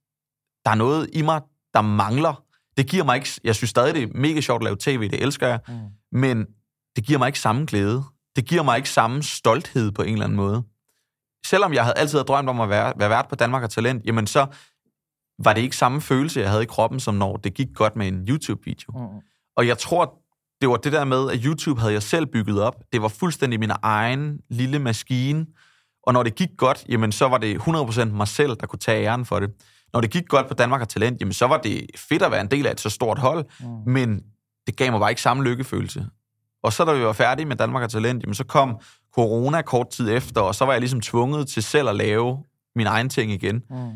der er noget i mig, der mangler. Det giver mig ikke... Jeg synes stadig, det er mega sjovt at lave tv, det elsker jeg. Mm. Men det giver mig ikke samme glæde. Det giver mig ikke samme stolthed på en eller anden måde. Selvom jeg havde altid drømt om at være, være vært på Danmark og Talent, jamen så var det ikke samme følelse, jeg havde i kroppen, som når det gik godt med en YouTube-video. Mm. Og jeg tror, det var det der med, at YouTube havde jeg selv bygget op. Det var fuldstændig min egen lille maskine. Og når det gik godt, jamen så var det 100% mig selv, der kunne tage æren for det. Når det gik godt på Danmark og Talent, jamen så var det fedt at være en del af et så stort hold, mm. men det gav mig bare ikke samme lykkefølelse. Og så da vi var færdige med Danmark og Talent, jamen så kom corona kort tid efter, og så var jeg ligesom tvunget til selv at lave min egen ting igen. Mm.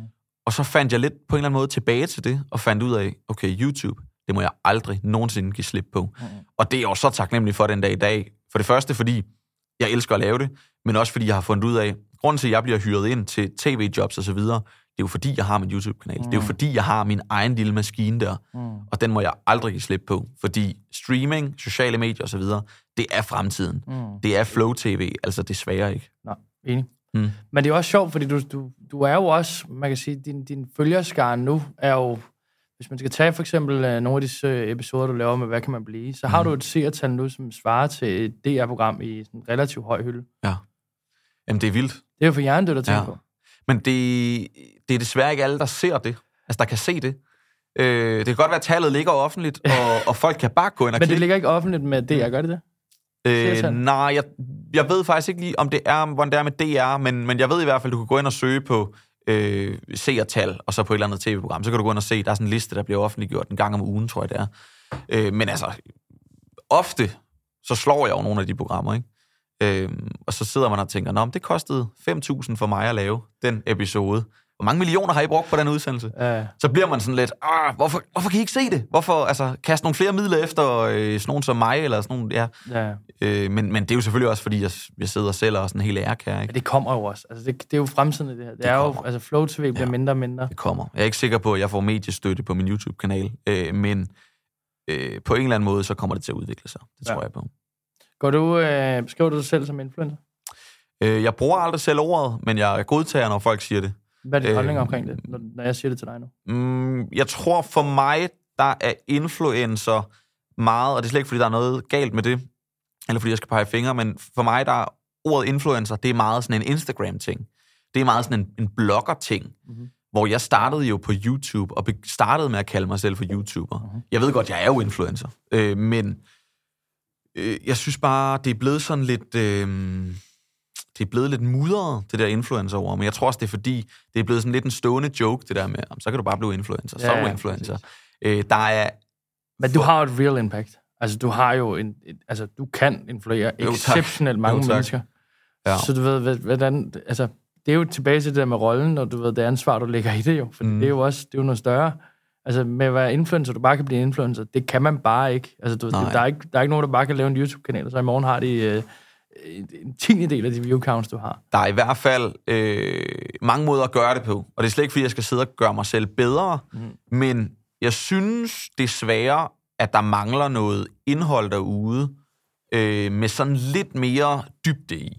Og så fandt jeg lidt på en eller anden måde tilbage til det, og fandt ud af, okay, YouTube, det må jeg aldrig nogensinde give slip på. Mm. Og det er jeg også så taknemmelig for den dag i dag. For det første, fordi jeg elsker at lave det, men også fordi jeg har fundet ud af, grunden til, at jeg bliver hyret ind til tv-jobs og så videre, det er jo fordi, jeg har min YouTube-kanal. Mm. Det er jo mm. fordi, jeg har min egen lille maskine der. Mm. Og den må jeg aldrig give slip på. Fordi streaming, sociale medier osv., det er fremtiden. Mm. Det er Flow TV, altså desværre ikke. Nej, enig. Mm. Men det er også sjovt, fordi du, du, du er jo også, man kan sige, din, din følgerskare nu er jo, hvis man skal tage for eksempel uh, nogle af disse øh, episoder, du laver med, hvad kan man blive, så har mm. du et seertal nu, som svarer til et DR-program i en relativt høj hylde. Ja. Jamen, det er vildt. Det er jo for hjernedødt at tænke ja. på. Men det, det er desværre ikke alle, der ser det. Altså, der kan se det. Øh, det kan godt være, at tallet ligger offentligt, [laughs] og, og folk kan bare gå ind og Men det ligger ikke offentligt med DR, gør det det? Øh, nej, jeg, jeg ved faktisk ikke lige, om det er, hvordan det er med DR, men, men jeg ved i hvert fald, du kan gå ind og søge på øh, seertal, og så på et eller andet tv-program. Så kan du gå ind og se, der er sådan en liste, der bliver offentliggjort en gang om ugen, tror jeg det er. Øh, men altså, ofte, så slår jeg jo nogle af de programmer, ikke? Øhm, og så sidder man og tænker, Nå, det kostede 5.000 for mig at lave den episode. Hvor mange millioner har I brugt på den udsendelse? Ja. Så bliver man sådan lidt, ah, hvorfor, hvorfor kan I ikke se det? Hvorfor altså, kaste nogle flere midler efter øh, sådan nogen som mig? Eller sådan nogle, ja. ja. Øh, men, men det er jo selvfølgelig også, fordi jeg, jeg sidder selv og sådan helt ærkær. Ikke? Ja, det kommer jo også. Altså, det, det er jo fremtiden i det her. Det, det er kommer. jo, altså Flow TV bliver ja, mindre og mindre. Det kommer. Jeg er ikke sikker på, at jeg får mediestøtte på min YouTube-kanal, øh, men øh, på en eller anden måde, så kommer det til at udvikle sig. Det ja. tror jeg på. Går du, øh, beskriver du dig selv som influencer? Øh, jeg bruger aldrig selv ordet, men jeg godtager, når folk siger det. Hvad er din holdning øh, omkring det, når, når jeg siger det til dig nu? Mm, jeg tror for mig, der er influencer meget, og det er slet ikke, fordi der er noget galt med det, eller fordi jeg skal pege fingre, men for mig, der er ordet influencer, det er meget sådan en Instagram-ting. Det er meget sådan en, en blogger-ting, mm-hmm. hvor jeg startede jo på YouTube, og startede med at kalde mig selv for YouTuber. Mm-hmm. Jeg ved godt, jeg er jo influencer, øh, men øh, jeg synes bare, det er blevet sådan lidt... Øh, det er blevet lidt mudret, det der influencer over, men jeg tror også, det er fordi, det er blevet sådan lidt en stående joke, det der med, så kan du bare blive influencer, så ja, er du influencer. Øh, der er... Men du har et real impact. Altså, du har jo en... altså, du kan influere Jo, exceptionelt mange Jo, tak. mennesker. Ja. Så du ved, hvordan... Altså, det er jo tilbage til det der med rollen, og du ved, det ansvar, du lægger i det jo. For Mm. mm. det er jo også det er jo noget større. Altså, med at være influencer, du bare kan blive influencer, det kan man bare ikke. Altså, du, Nej. der, er ikke, der er ikke nogen, der bare kan lave en YouTube-kanal, og så i morgen har de øh, en, en tiende del af de view counts, du har. Der er i hvert fald øh, mange måder at gøre det på. Og det er slet ikke, fordi jeg skal sidde og gøre mig selv bedre. Mm. Men jeg synes desværre, at der mangler noget indhold derude øh, med sådan lidt mere dybde i.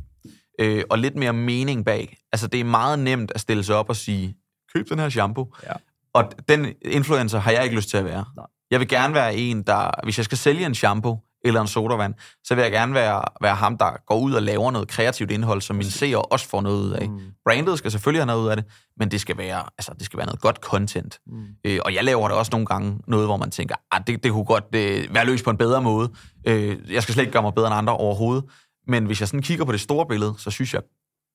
Øh, og lidt mere mening bag. Altså, det er meget nemt at stille sig op og sige, køb den her shampoo. Ja. Og den influencer har jeg ikke lyst til at være. Nej. Jeg vil gerne være en, der... Hvis jeg skal sælge en shampoo eller en sodavand, så vil jeg gerne være, være ham, der går ud og laver noget kreativt indhold, som mine seere også får noget ud af. Mm. Brandet skal selvfølgelig have noget ud af det, men det skal være, altså, det skal være noget godt content. Mm. Øh, og jeg laver det også nogle gange noget, hvor man tænker, ah, det, det kunne godt øh, være løst på en bedre måde. Øh, jeg skal slet ikke gøre mig bedre end andre overhovedet. Men hvis jeg sådan kigger på det store billede, så synes jeg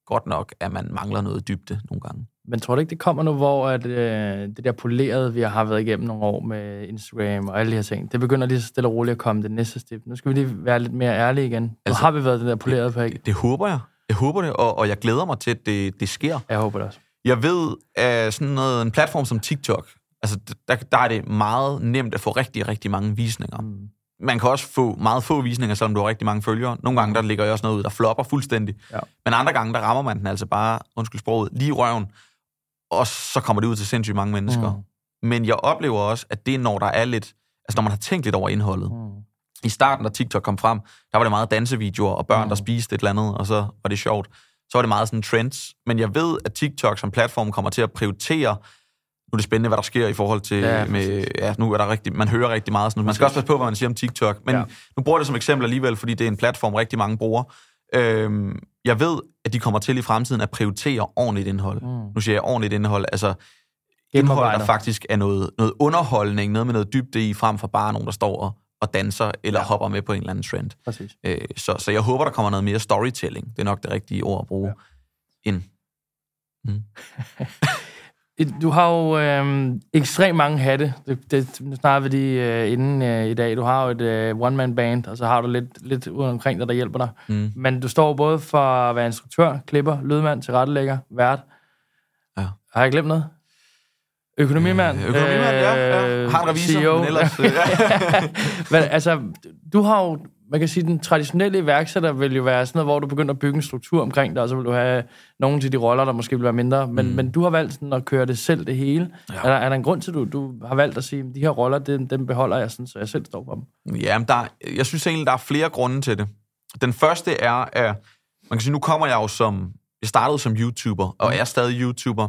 godt nok, at man mangler noget dybde nogle gange. Men tror du ikke, det kommer nu, hvor at, øh, det der polerede, vi har været igennem nogle år med Instagram og alle de her ting, det begynder lige så stille og roligt at komme det næste step. Nu skal vi lige være lidt mere ærlige igen. Nu Altså, har vi været den der polerede på, ikke? Det, det håber jeg. Jeg håber det, og, og jeg glæder mig til, at det, det sker. Jeg håber det også. Jeg ved, at sådan noget, en platform som TikTok, altså der, der er det meget nemt at få rigtig, rigtig mange visninger. Mm. Man kan også få meget få visninger, selvom du har rigtig mange følgere. Nogle gange, der ligger jo også noget ud, der flopper fuldstændig. Ja. Men andre gange, der rammer man den altså bare, undskyld sproget, lige i røven, og så kommer det ud til sindssygt mange mennesker. Mm. Men jeg oplever også, at det er, når der er lidt, altså når man har tænkt lidt over indholdet. Mm. I starten, da TikTok kom frem, der var det meget dansevideoer og børn, Mm. der spiste et eller andet, og så var det sjovt. Så var det meget sådan trends. Men jeg ved, at TikTok som platform kommer til at prioritere nu er det spændende, hvad der sker i forhold til, Ja, med, ja, nu er der rigtig, man hører rigtig meget sådan. Man skal også passe på, hvad man siger om TikTok, men ja. nu bruger jeg det som eksempel alligevel, fordi det er en platform, rigtig mange bruger. Øhm, jeg ved, at de kommer til i fremtiden at prioritere ordentligt indhold. Mm. Nu siger jeg ordentligt indhold, altså indhold, der faktisk er noget, noget underholdning, noget med noget dybde i, frem for bare nogen, der står og, og danser, eller Ja. hopper med på en eller anden trend. Præcis. Øh, så, så jeg håber, der kommer noget mere storytelling. Det er nok det rigtige ord at bruge. Ja. End, [laughs] Du har jo øh, ekstremt mange hatte. Det, det nu snakker vi lige øh, inden øh, i dag. Du har jo et øh, one-man-band, og så har du lidt, lidt ude omkring dig, der hjælper dig. mm, Men du står både for at være instruktør, klipper, lydmand, tilrettelægger, vært. Ja. Har jeg glemt noget? Økonomimand. Øh, økonomimand, ja, ja. øh, Har en revisor, CEO. men ellers... øh, ja. [laughs] Men altså, du har jo, man kan sige, den traditionelle iværksætter vil jo være sådan noget, hvor du begynder at bygge en struktur omkring dig, og så vil du have nogle til de roller, der måske vil være mindre. Men, mm. Mm. men du har valgt sådan at køre det selv, det hele. Ja. Ja. Er, der, er der en grund til, at du, du har valgt at sige, at de her roller, dem, dem beholder jeg sådan, så jeg selv står for dem? Jamen, der, jeg synes egentlig, der er flere grunde til det. Den første er, at man kan sige, nu kommer jeg jo som... Jeg startede som YouTuber, og er stadig YouTuber.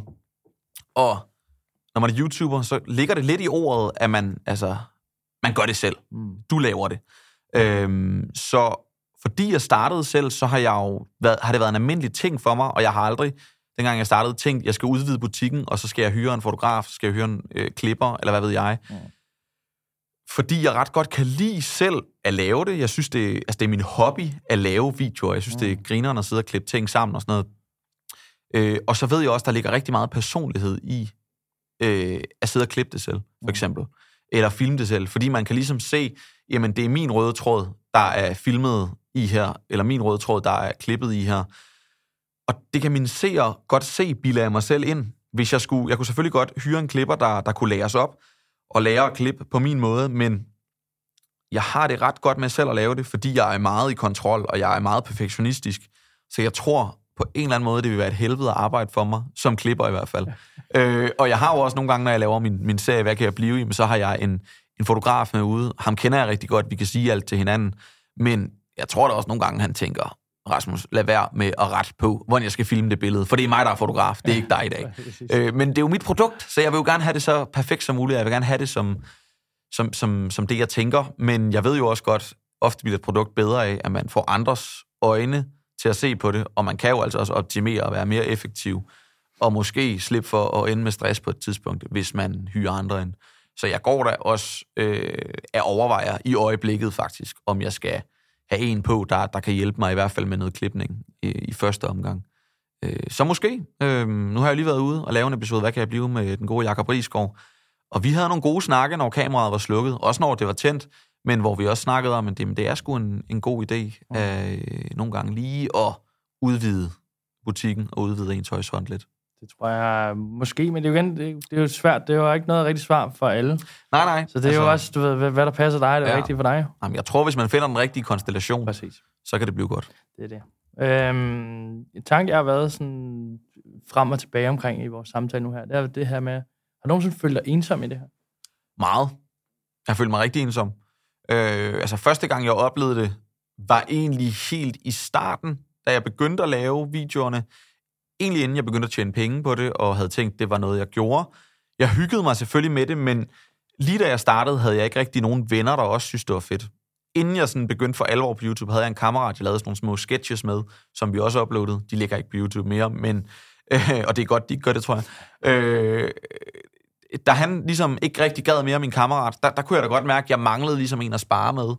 Og når man er YouTuber, så ligger det lidt i ordet, at man, altså, man gør det selv. Mm. Du laver det. Øhm, så fordi jeg startede selv, så har, jeg jo været, har det været en almindelig ting for mig, og jeg har aldrig, dengang jeg startede, tænkt, jeg skal udvide butikken, og så skal jeg hyre en fotograf, så skal jeg hyre en øh, klipper, eller hvad ved jeg. Mm. Fordi jeg ret godt kan lide selv at lave det. Jeg synes, det, altså det er min hobby at lave videoer. Jeg synes, mm. det er grinerne at sidde og klippe ting sammen og sådan noget. Øh, og så ved jeg også, der ligger rigtig meget personlighed i øh, at sidde og klippe det selv, for eksempel. Eller filme det selv. Fordi man kan ligesom se, jamen det er min røde tråd, der er filmet i her, eller min røde tråd, der er klippet i her. Og det kan mine seere godt se, bilder jeg mig selv ind. Hvis jeg skulle, jeg kunne selvfølgelig godt hyre en klipper, der, der kunne læres op, og lære at klippe på min måde, men jeg har det ret godt med selv at lave det, fordi jeg er meget i kontrol, og jeg er meget perfektionistisk. Så jeg tror på en eller anden måde, det vil være et helvede at arbejde for mig, som klipper i hvert fald. øh, og jeg har jo også nogle gange, når jeg laver min, min serie, hvad kan jeg blive i, men så har jeg en, en fotograf med ude. Ham kender jeg rigtig godt, vi kan sige alt til hinanden. Men jeg tror da også nogle gange, han tænker, Rasmus, lad være med at rette på, hvordan jeg skal filme det billede. For det er mig, der er fotograf, det er ikke dig i dag. Øh, men det er jo mit produkt, så jeg vil jo gerne have det så perfekt som muligt. Jeg vil gerne have det som, som, som, som det, jeg tænker. Men jeg ved jo også godt, ofte bliver et produkt bedre af, at man får andres øjne til at se på det, og man kan jo altså også optimere og være mere effektiv, og måske slippe for at ende med stress på et tidspunkt, hvis man hyrer andre ind. Så jeg går da også øh, at overvejer i øjeblikket faktisk, om jeg skal have en på, der, der kan hjælpe mig i hvert fald med noget klipning i, i første omgang. Øh, så måske. Øh, nu har jeg lige været ude og lave en episode, hvad kan jeg blive med den gode Jakob Risgaard. Og vi havde nogle gode snakke, når kameraet var slukket, også når det var tændt. men hvor vi også snakkede om, at det, det er sgu en, en god idé mm. øh, nogle gange lige at udvide butikken og udvide ens horisont lidt. Det tror jeg måske, men det er, jo igen, det, det er jo svært. Det er jo ikke noget rigtigt svar for alle. Nej, nej. Så det er altså, jo også, du ved, hvad, hvad der passer dig, det er ja. rigtigt for dig. Jamen, jeg tror, hvis man finder den rigtige konstellation, Præcis. så kan det blive godt. Det er det. Øhm, en tanke, jeg har været sådan frem og tilbage omkring i vores samtale nu her, det er det her med, har du nogensinde følt dig ensom i det her? Meget. Jeg følte mig rigtig ensom. Øh, altså, første gang, jeg oplevede det, var egentlig helt i starten, da jeg begyndte at lave videoerne. Egentlig inden jeg begyndte at tjene penge på det, og havde tænkt, det var noget, jeg gjorde. Jeg hyggede mig selvfølgelig med det, men lige da jeg startede, havde jeg ikke rigtig nogen venner, der også synes, det var fedt. Inden jeg sådan begyndte for alvor på YouTube, havde jeg en kammerat, jeg lavede sådan nogle små sketches med, som vi også uploadede. De ligger ikke på YouTube mere, men, øh, og det er godt, de gør det, tror jeg. Øh, da han ligesom ikke rigtig gad mere min kammerat, der, der kunne jeg da godt mærke, at jeg manglede ligesom en at spare med.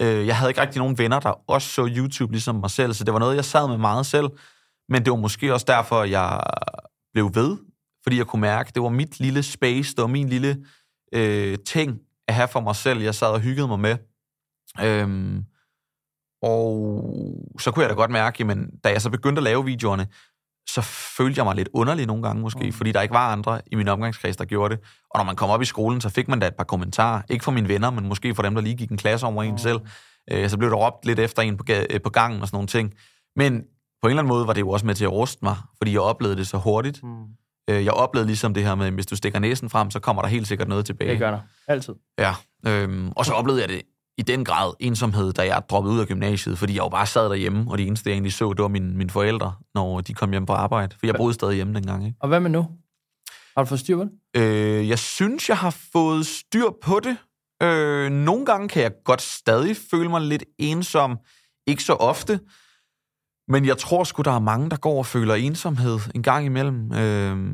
Øh, jeg havde ikke rigtig nogen venner, der også så YouTube ligesom mig selv, så det var noget, jeg sad med meget selv. Men det var måske også derfor, jeg blev ved, fordi jeg kunne mærke, det var mit lille space, det var min lille øh, ting at have for mig selv, jeg sad og hyggede mig med. Øhm, og så kunne jeg da godt mærke, jamen, da jeg så begyndte at lave videoerne, så følte jeg mig lidt underlig nogle gange måske, mm. fordi der ikke var andre i min omgangskreds, der gjorde det. Og når man kom op i skolen, så fik man da et par kommentarer. Ikke fra mine venner, men måske fra dem, der lige gik en klasse over en mm. selv. Øh, så blev der råbt lidt efter en på, øh, på gangen og sådan nogle ting. Men på en eller anden måde var det jo også med til at ruste mig, fordi jeg oplevede det så hurtigt. Mm. Øh, jeg oplevede ligesom det her med, at hvis du stikker næsen frem, så kommer der helt sikkert noget tilbage. Det gør der. Altid. Ja. Øhm, og så oplevede jeg det i den grad ensomhed, da jeg droppede ud af gymnasiet, fordi jeg jo bare sad derhjemme, og det eneste, jeg egentlig så, det var mine, mine forældre, når de kom hjem på arbejde. For jeg boede stadig hjemme dengang. Ikke? Og hvad med nu? Har du fået styr på det? Øh, jeg synes, jeg har fået styr på det. Øh, nogle gange kan jeg godt stadig føle mig lidt ensom. Ikke så ofte. Men jeg tror sgu, der er mange, der går og føler ensomhed en gang imellem. Øh,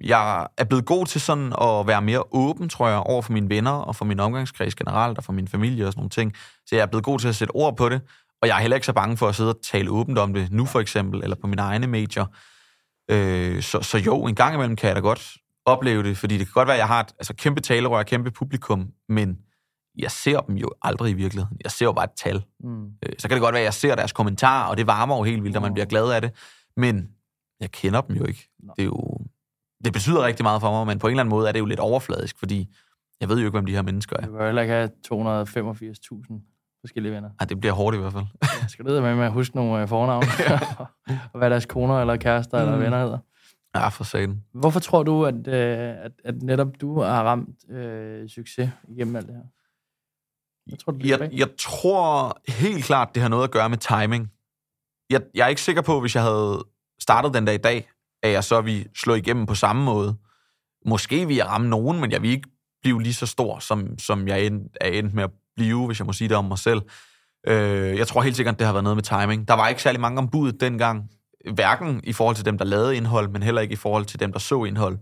jeg er blevet god til sådan at være mere åben, tror jeg, over for mine venner og for min omgangskreds generelt og for min familie og sådan nogle ting. Så jeg er blevet god til at sætte ord på det, og jeg er heller ikke så bange for at sidde og tale åbent om det nu for eksempel, eller på mine egne medier. Øh, så, så jo, en gang imellem kan jeg da godt opleve det, fordi det kan godt være, at jeg har et altså, kæmpe talerør, kæmpe publikum, men jeg ser dem jo aldrig i virkeligheden. Jeg ser jo bare et tal. Mm. Øh, så kan det godt være, at jeg ser deres kommentarer, og det varmer jo helt vildt, at man bliver glad af det. Men jeg kender dem jo ikke. Det er jo det betyder rigtig meget for mig, men på en eller anden måde er det jo lidt overfladisk, fordi jeg ved jo ikke, hvem de her mennesker er. Du kan heller ikke have 285.000 forskellige venner. Nej, det bliver hårdt i hvert fald. jeg skal lede med, med at huske nogle øh, fornavne, [laughs] [laughs] og hvad deres koner eller kærester mm. eller venner hedder. Ja, for sagen. Hvorfor tror du, at, øh, at, at netop du har ramt øh, succes igennem alt det her? Jeg tror, du jeg, jeg tror helt klart, det har noget at gøre med timing. Jeg, jeg er ikke sikker på, hvis jeg havde startet den dag i dag, at jeg så vi slå igennem på samme måde. Måske vil jeg ramme nogen, men jeg vil ikke blive lige så stor, som, som jeg er endt med at blive, hvis jeg må sige det om mig selv. Øh, jeg tror helt sikkert, det har været noget med timing. Der var ikke særlig mange ombud dengang, hverken i forhold til dem, der lavede indhold, men heller ikke i forhold til dem, der så indhold.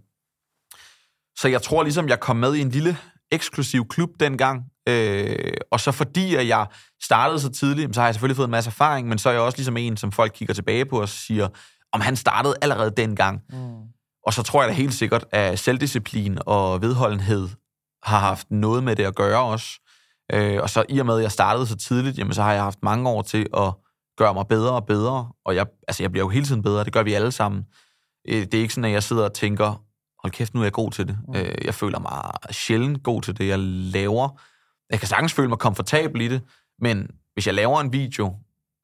Så jeg tror ligesom, jeg kom med i en lille eksklusiv klub dengang, øh, og så fordi at jeg startede så tidligt, så har jeg selvfølgelig fået en masse erfaring, men så er jeg også ligesom en, som folk kigger tilbage på og siger, om han startede allerede dengang. Mm. Og så tror jeg da helt sikkert, at selvdisciplin og vedholdenhed har haft noget med det at gøre også. Øh, og så i og med, at jeg startede så tidligt, jamen, så har jeg haft mange år til at gøre mig bedre og bedre. Og jeg, altså, jeg bliver jo hele tiden bedre, det gør vi alle sammen. Øh, det er ikke sådan, at jeg sidder og tænker, hold kæft, nu er jeg god til det. Mm. Øh, jeg føler mig sjældent god til det, jeg laver. Jeg kan sagtens føle mig komfortabel i det, men hvis jeg laver en video,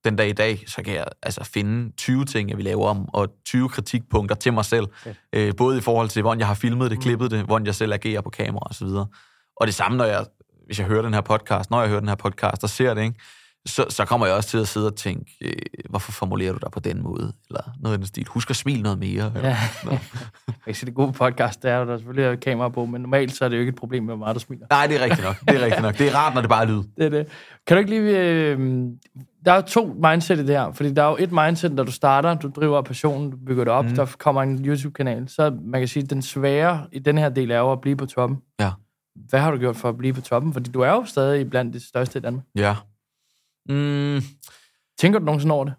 den dag i dag, så kan jeg altså finde 20 ting, jeg vil lave om, og 20 kritikpunkter til mig selv. Okay. Øh, både i forhold til, hvordan jeg har filmet det, mm. klippet det, hvordan jeg selv agerer på kamera osv. Og, og det samme, når jeg, hvis jeg hører den her podcast, når jeg hører den her podcast og ser det, ikke? Så, så kommer jeg også til at sidde og tænke, øh, hvorfor formulerer du dig på den måde? Eller noget i den stil. Husk at smile noget mere. Ja. [laughs] jeg kan det gode podcast, det er, at der selvfølgelig er kamera på, men normalt så er det jo ikke et problem med, hvor meget du smiler. Nej, det er rigtigt nok. Det er rigtigt nok. Det er rart, når det bare er lyd. Det er det. Kan du ikke lige... Øh, der er to mindset i det her, fordi der er jo et mindset, når du starter, du driver passionen, du bygger det op, mm. der kommer en YouTube-kanal, så man kan sige, at den svære i den her del er jo at blive på toppen. Ja. Hvad har du gjort for at blive på toppen? Fordi du er jo stadig blandt de største i Danmark. Ja. Mm. Tænker du nogensinde over det?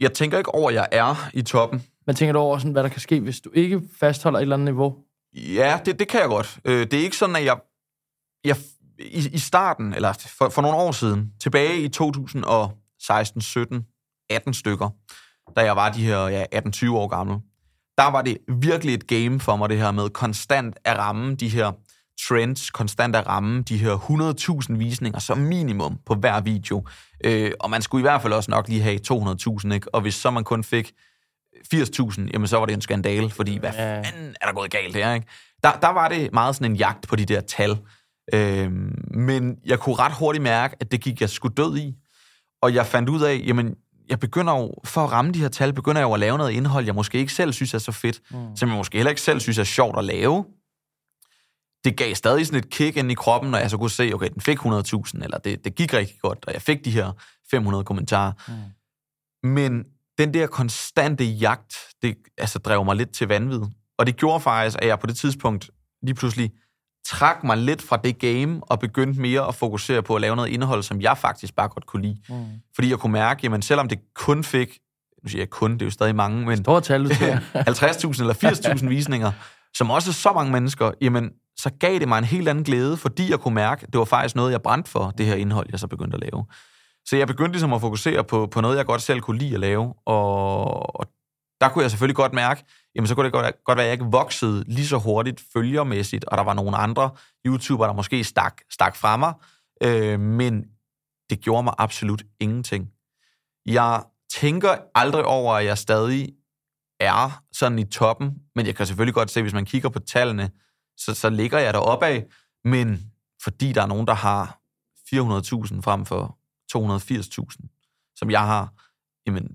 Jeg tænker ikke over, at jeg er i toppen. Men tænker du over, sådan, hvad der kan ske, hvis du ikke fastholder et eller andet niveau? Ja, det, det kan jeg godt. Øh, det er ikke sådan, at jeg, jeg i, i starten, eller for, for nogle år siden, tilbage i 2016, 17, 18 stykker, da jeg var de her ja, 18-20 år gammel, der var det virkelig et game for mig, det her med konstant at ramme de her trends, konstant at ramme de her 100.000 visninger som minimum på hver video. Øh, og man skulle i hvert fald også nok lige have 200.000, ikke? Og hvis så man kun fik 80.000, jamen så var det en skandale, fordi hvad fanden er der gået galt her, ikke? Der, der var det meget sådan en jagt på de der tal. Øhm, men jeg kunne ret hurtigt mærke, at det gik jeg sgu død i. Og jeg fandt ud af, jamen, jeg begynder jo, for at ramme de her tal, begynder jeg jo at lave noget indhold, jeg måske ikke selv synes er så fedt, mm. som jeg måske heller ikke selv synes er sjovt at lave. Det gav stadig sådan et kick ind i kroppen, når jeg så kunne se, okay, den fik 100.000, eller det, det gik rigtig godt, og jeg fik de her 500 kommentarer. Mm. Men den der konstante jagt, det altså, drev mig lidt til vanvid. Og det gjorde faktisk, at jeg på det tidspunkt lige pludselig trak mig lidt fra det game, og begyndte mere at fokusere på at lave noget indhold, som jeg faktisk bare godt kunne lide. Mm. Fordi jeg kunne mærke, jamen selvom det kun fik, nu siger jeg kun, det er jo stadig mange, men Stort tal, du siger. [laughs] 50.000 eller 80.000 [laughs] visninger, som også er så mange mennesker, jamen så gav det mig en helt anden glæde, fordi jeg kunne mærke, at det var faktisk noget, jeg brændte for, det her indhold, jeg så begyndte at lave. Så jeg begyndte ligesom at fokusere på, på noget, jeg godt selv kunne lide at lave, og, og der kunne jeg selvfølgelig godt mærke, jamen så kunne det godt, godt være, at jeg ikke voksede lige så hurtigt følgermæssigt, og der var nogle andre YouTubere, der måske stak, stak fra mig, øh, men det gjorde mig absolut ingenting. Jeg tænker aldrig over, at jeg stadig er sådan i toppen, men jeg kan selvfølgelig godt se, hvis man kigger på tallene, så, så ligger jeg deroppe af, men fordi der er nogen, der har 400.000 frem for 280.000, som jeg har, jamen,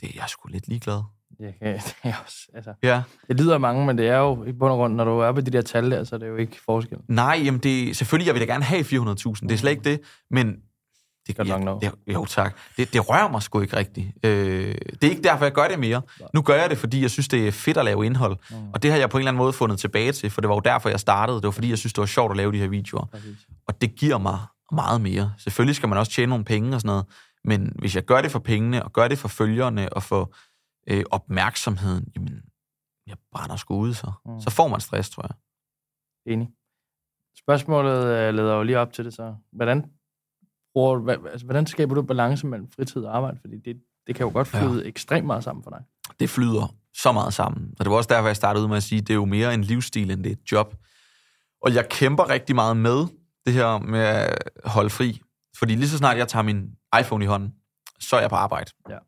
det er jeg sgu lidt ligeglad. Det, kan, [laughs] det, er også, altså, Ja. det lyder mange, men det er jo i bund og grund, når du er på de der tal der, så er det jo ikke forskel. Nej, jamen det, selvfølgelig, jeg vil da gerne have 400.000, det er slet ikke det, men det, Godt nok nå. det, jo tak. Det, det rører mig sgu ikke rigtigt. Øh, det er ikke derfor, jeg gør det mere. Nu gør jeg det, fordi jeg synes, det er fedt at lave indhold. Mm. Og det har jeg på en eller anden måde fundet tilbage til, for det var jo derfor, jeg startede. Det var fordi, jeg synes, det var sjovt at lave de her videoer. Præcis. Og det giver mig meget mere. Selvfølgelig skal man også tjene nogle penge og sådan noget, men hvis jeg gør det for pengene, og gør det for følgerne, og for øh, opmærksomheden, jamen, jeg brænder sgu ud så. Mm. Så får man stress, tror jeg. Enig. Spørgsmålet øh, leder jo lige op til det så. Hvordan, bruger, hvad, altså, hvordan skaber du balance mellem fritid og arbejde? Fordi det, det kan jo godt flyde ja. ekstremt meget sammen for dig. det flyder så meget sammen. Og det var også derfor, jeg startede ud med at sige, at det er jo mere en livsstil, end det er et job. Og jeg kæmper rigtig meget med det her med at holde fri. Fordi lige så snart jeg tager min iPhone i hånden, så er jeg på arbejde. Ja.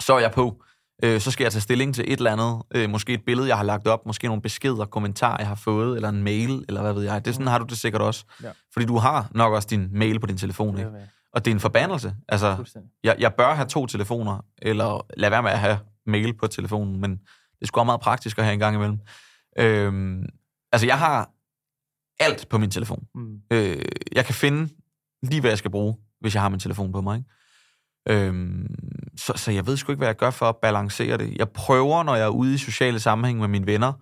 Så er jeg på. Øh, så skal jeg tage stilling til et eller andet. Øh, måske et billede, jeg har lagt op. Måske nogle beskeder, kommentarer, jeg har fået. Eller en mail, eller hvad ved jeg. Det er sådan, har du det sikkert også. Ja. Fordi du har nok også din mail på din telefon. Ikke? Og det er en forbandelse. Altså, jeg, jeg bør have to telefoner, eller lad være med at have mail på telefonen, men det er sgu også meget praktisk at have en gang imellem. Øhm, altså, jeg har alt på min telefon. Mm. Øh, jeg kan finde lige, hvad jeg skal bruge, hvis jeg har min telefon på mig. Ikke? Øhm, så, så jeg ved sgu ikke, hvad jeg gør for at balancere det. Jeg prøver, når jeg er ude i sociale sammenhæng med mine venner,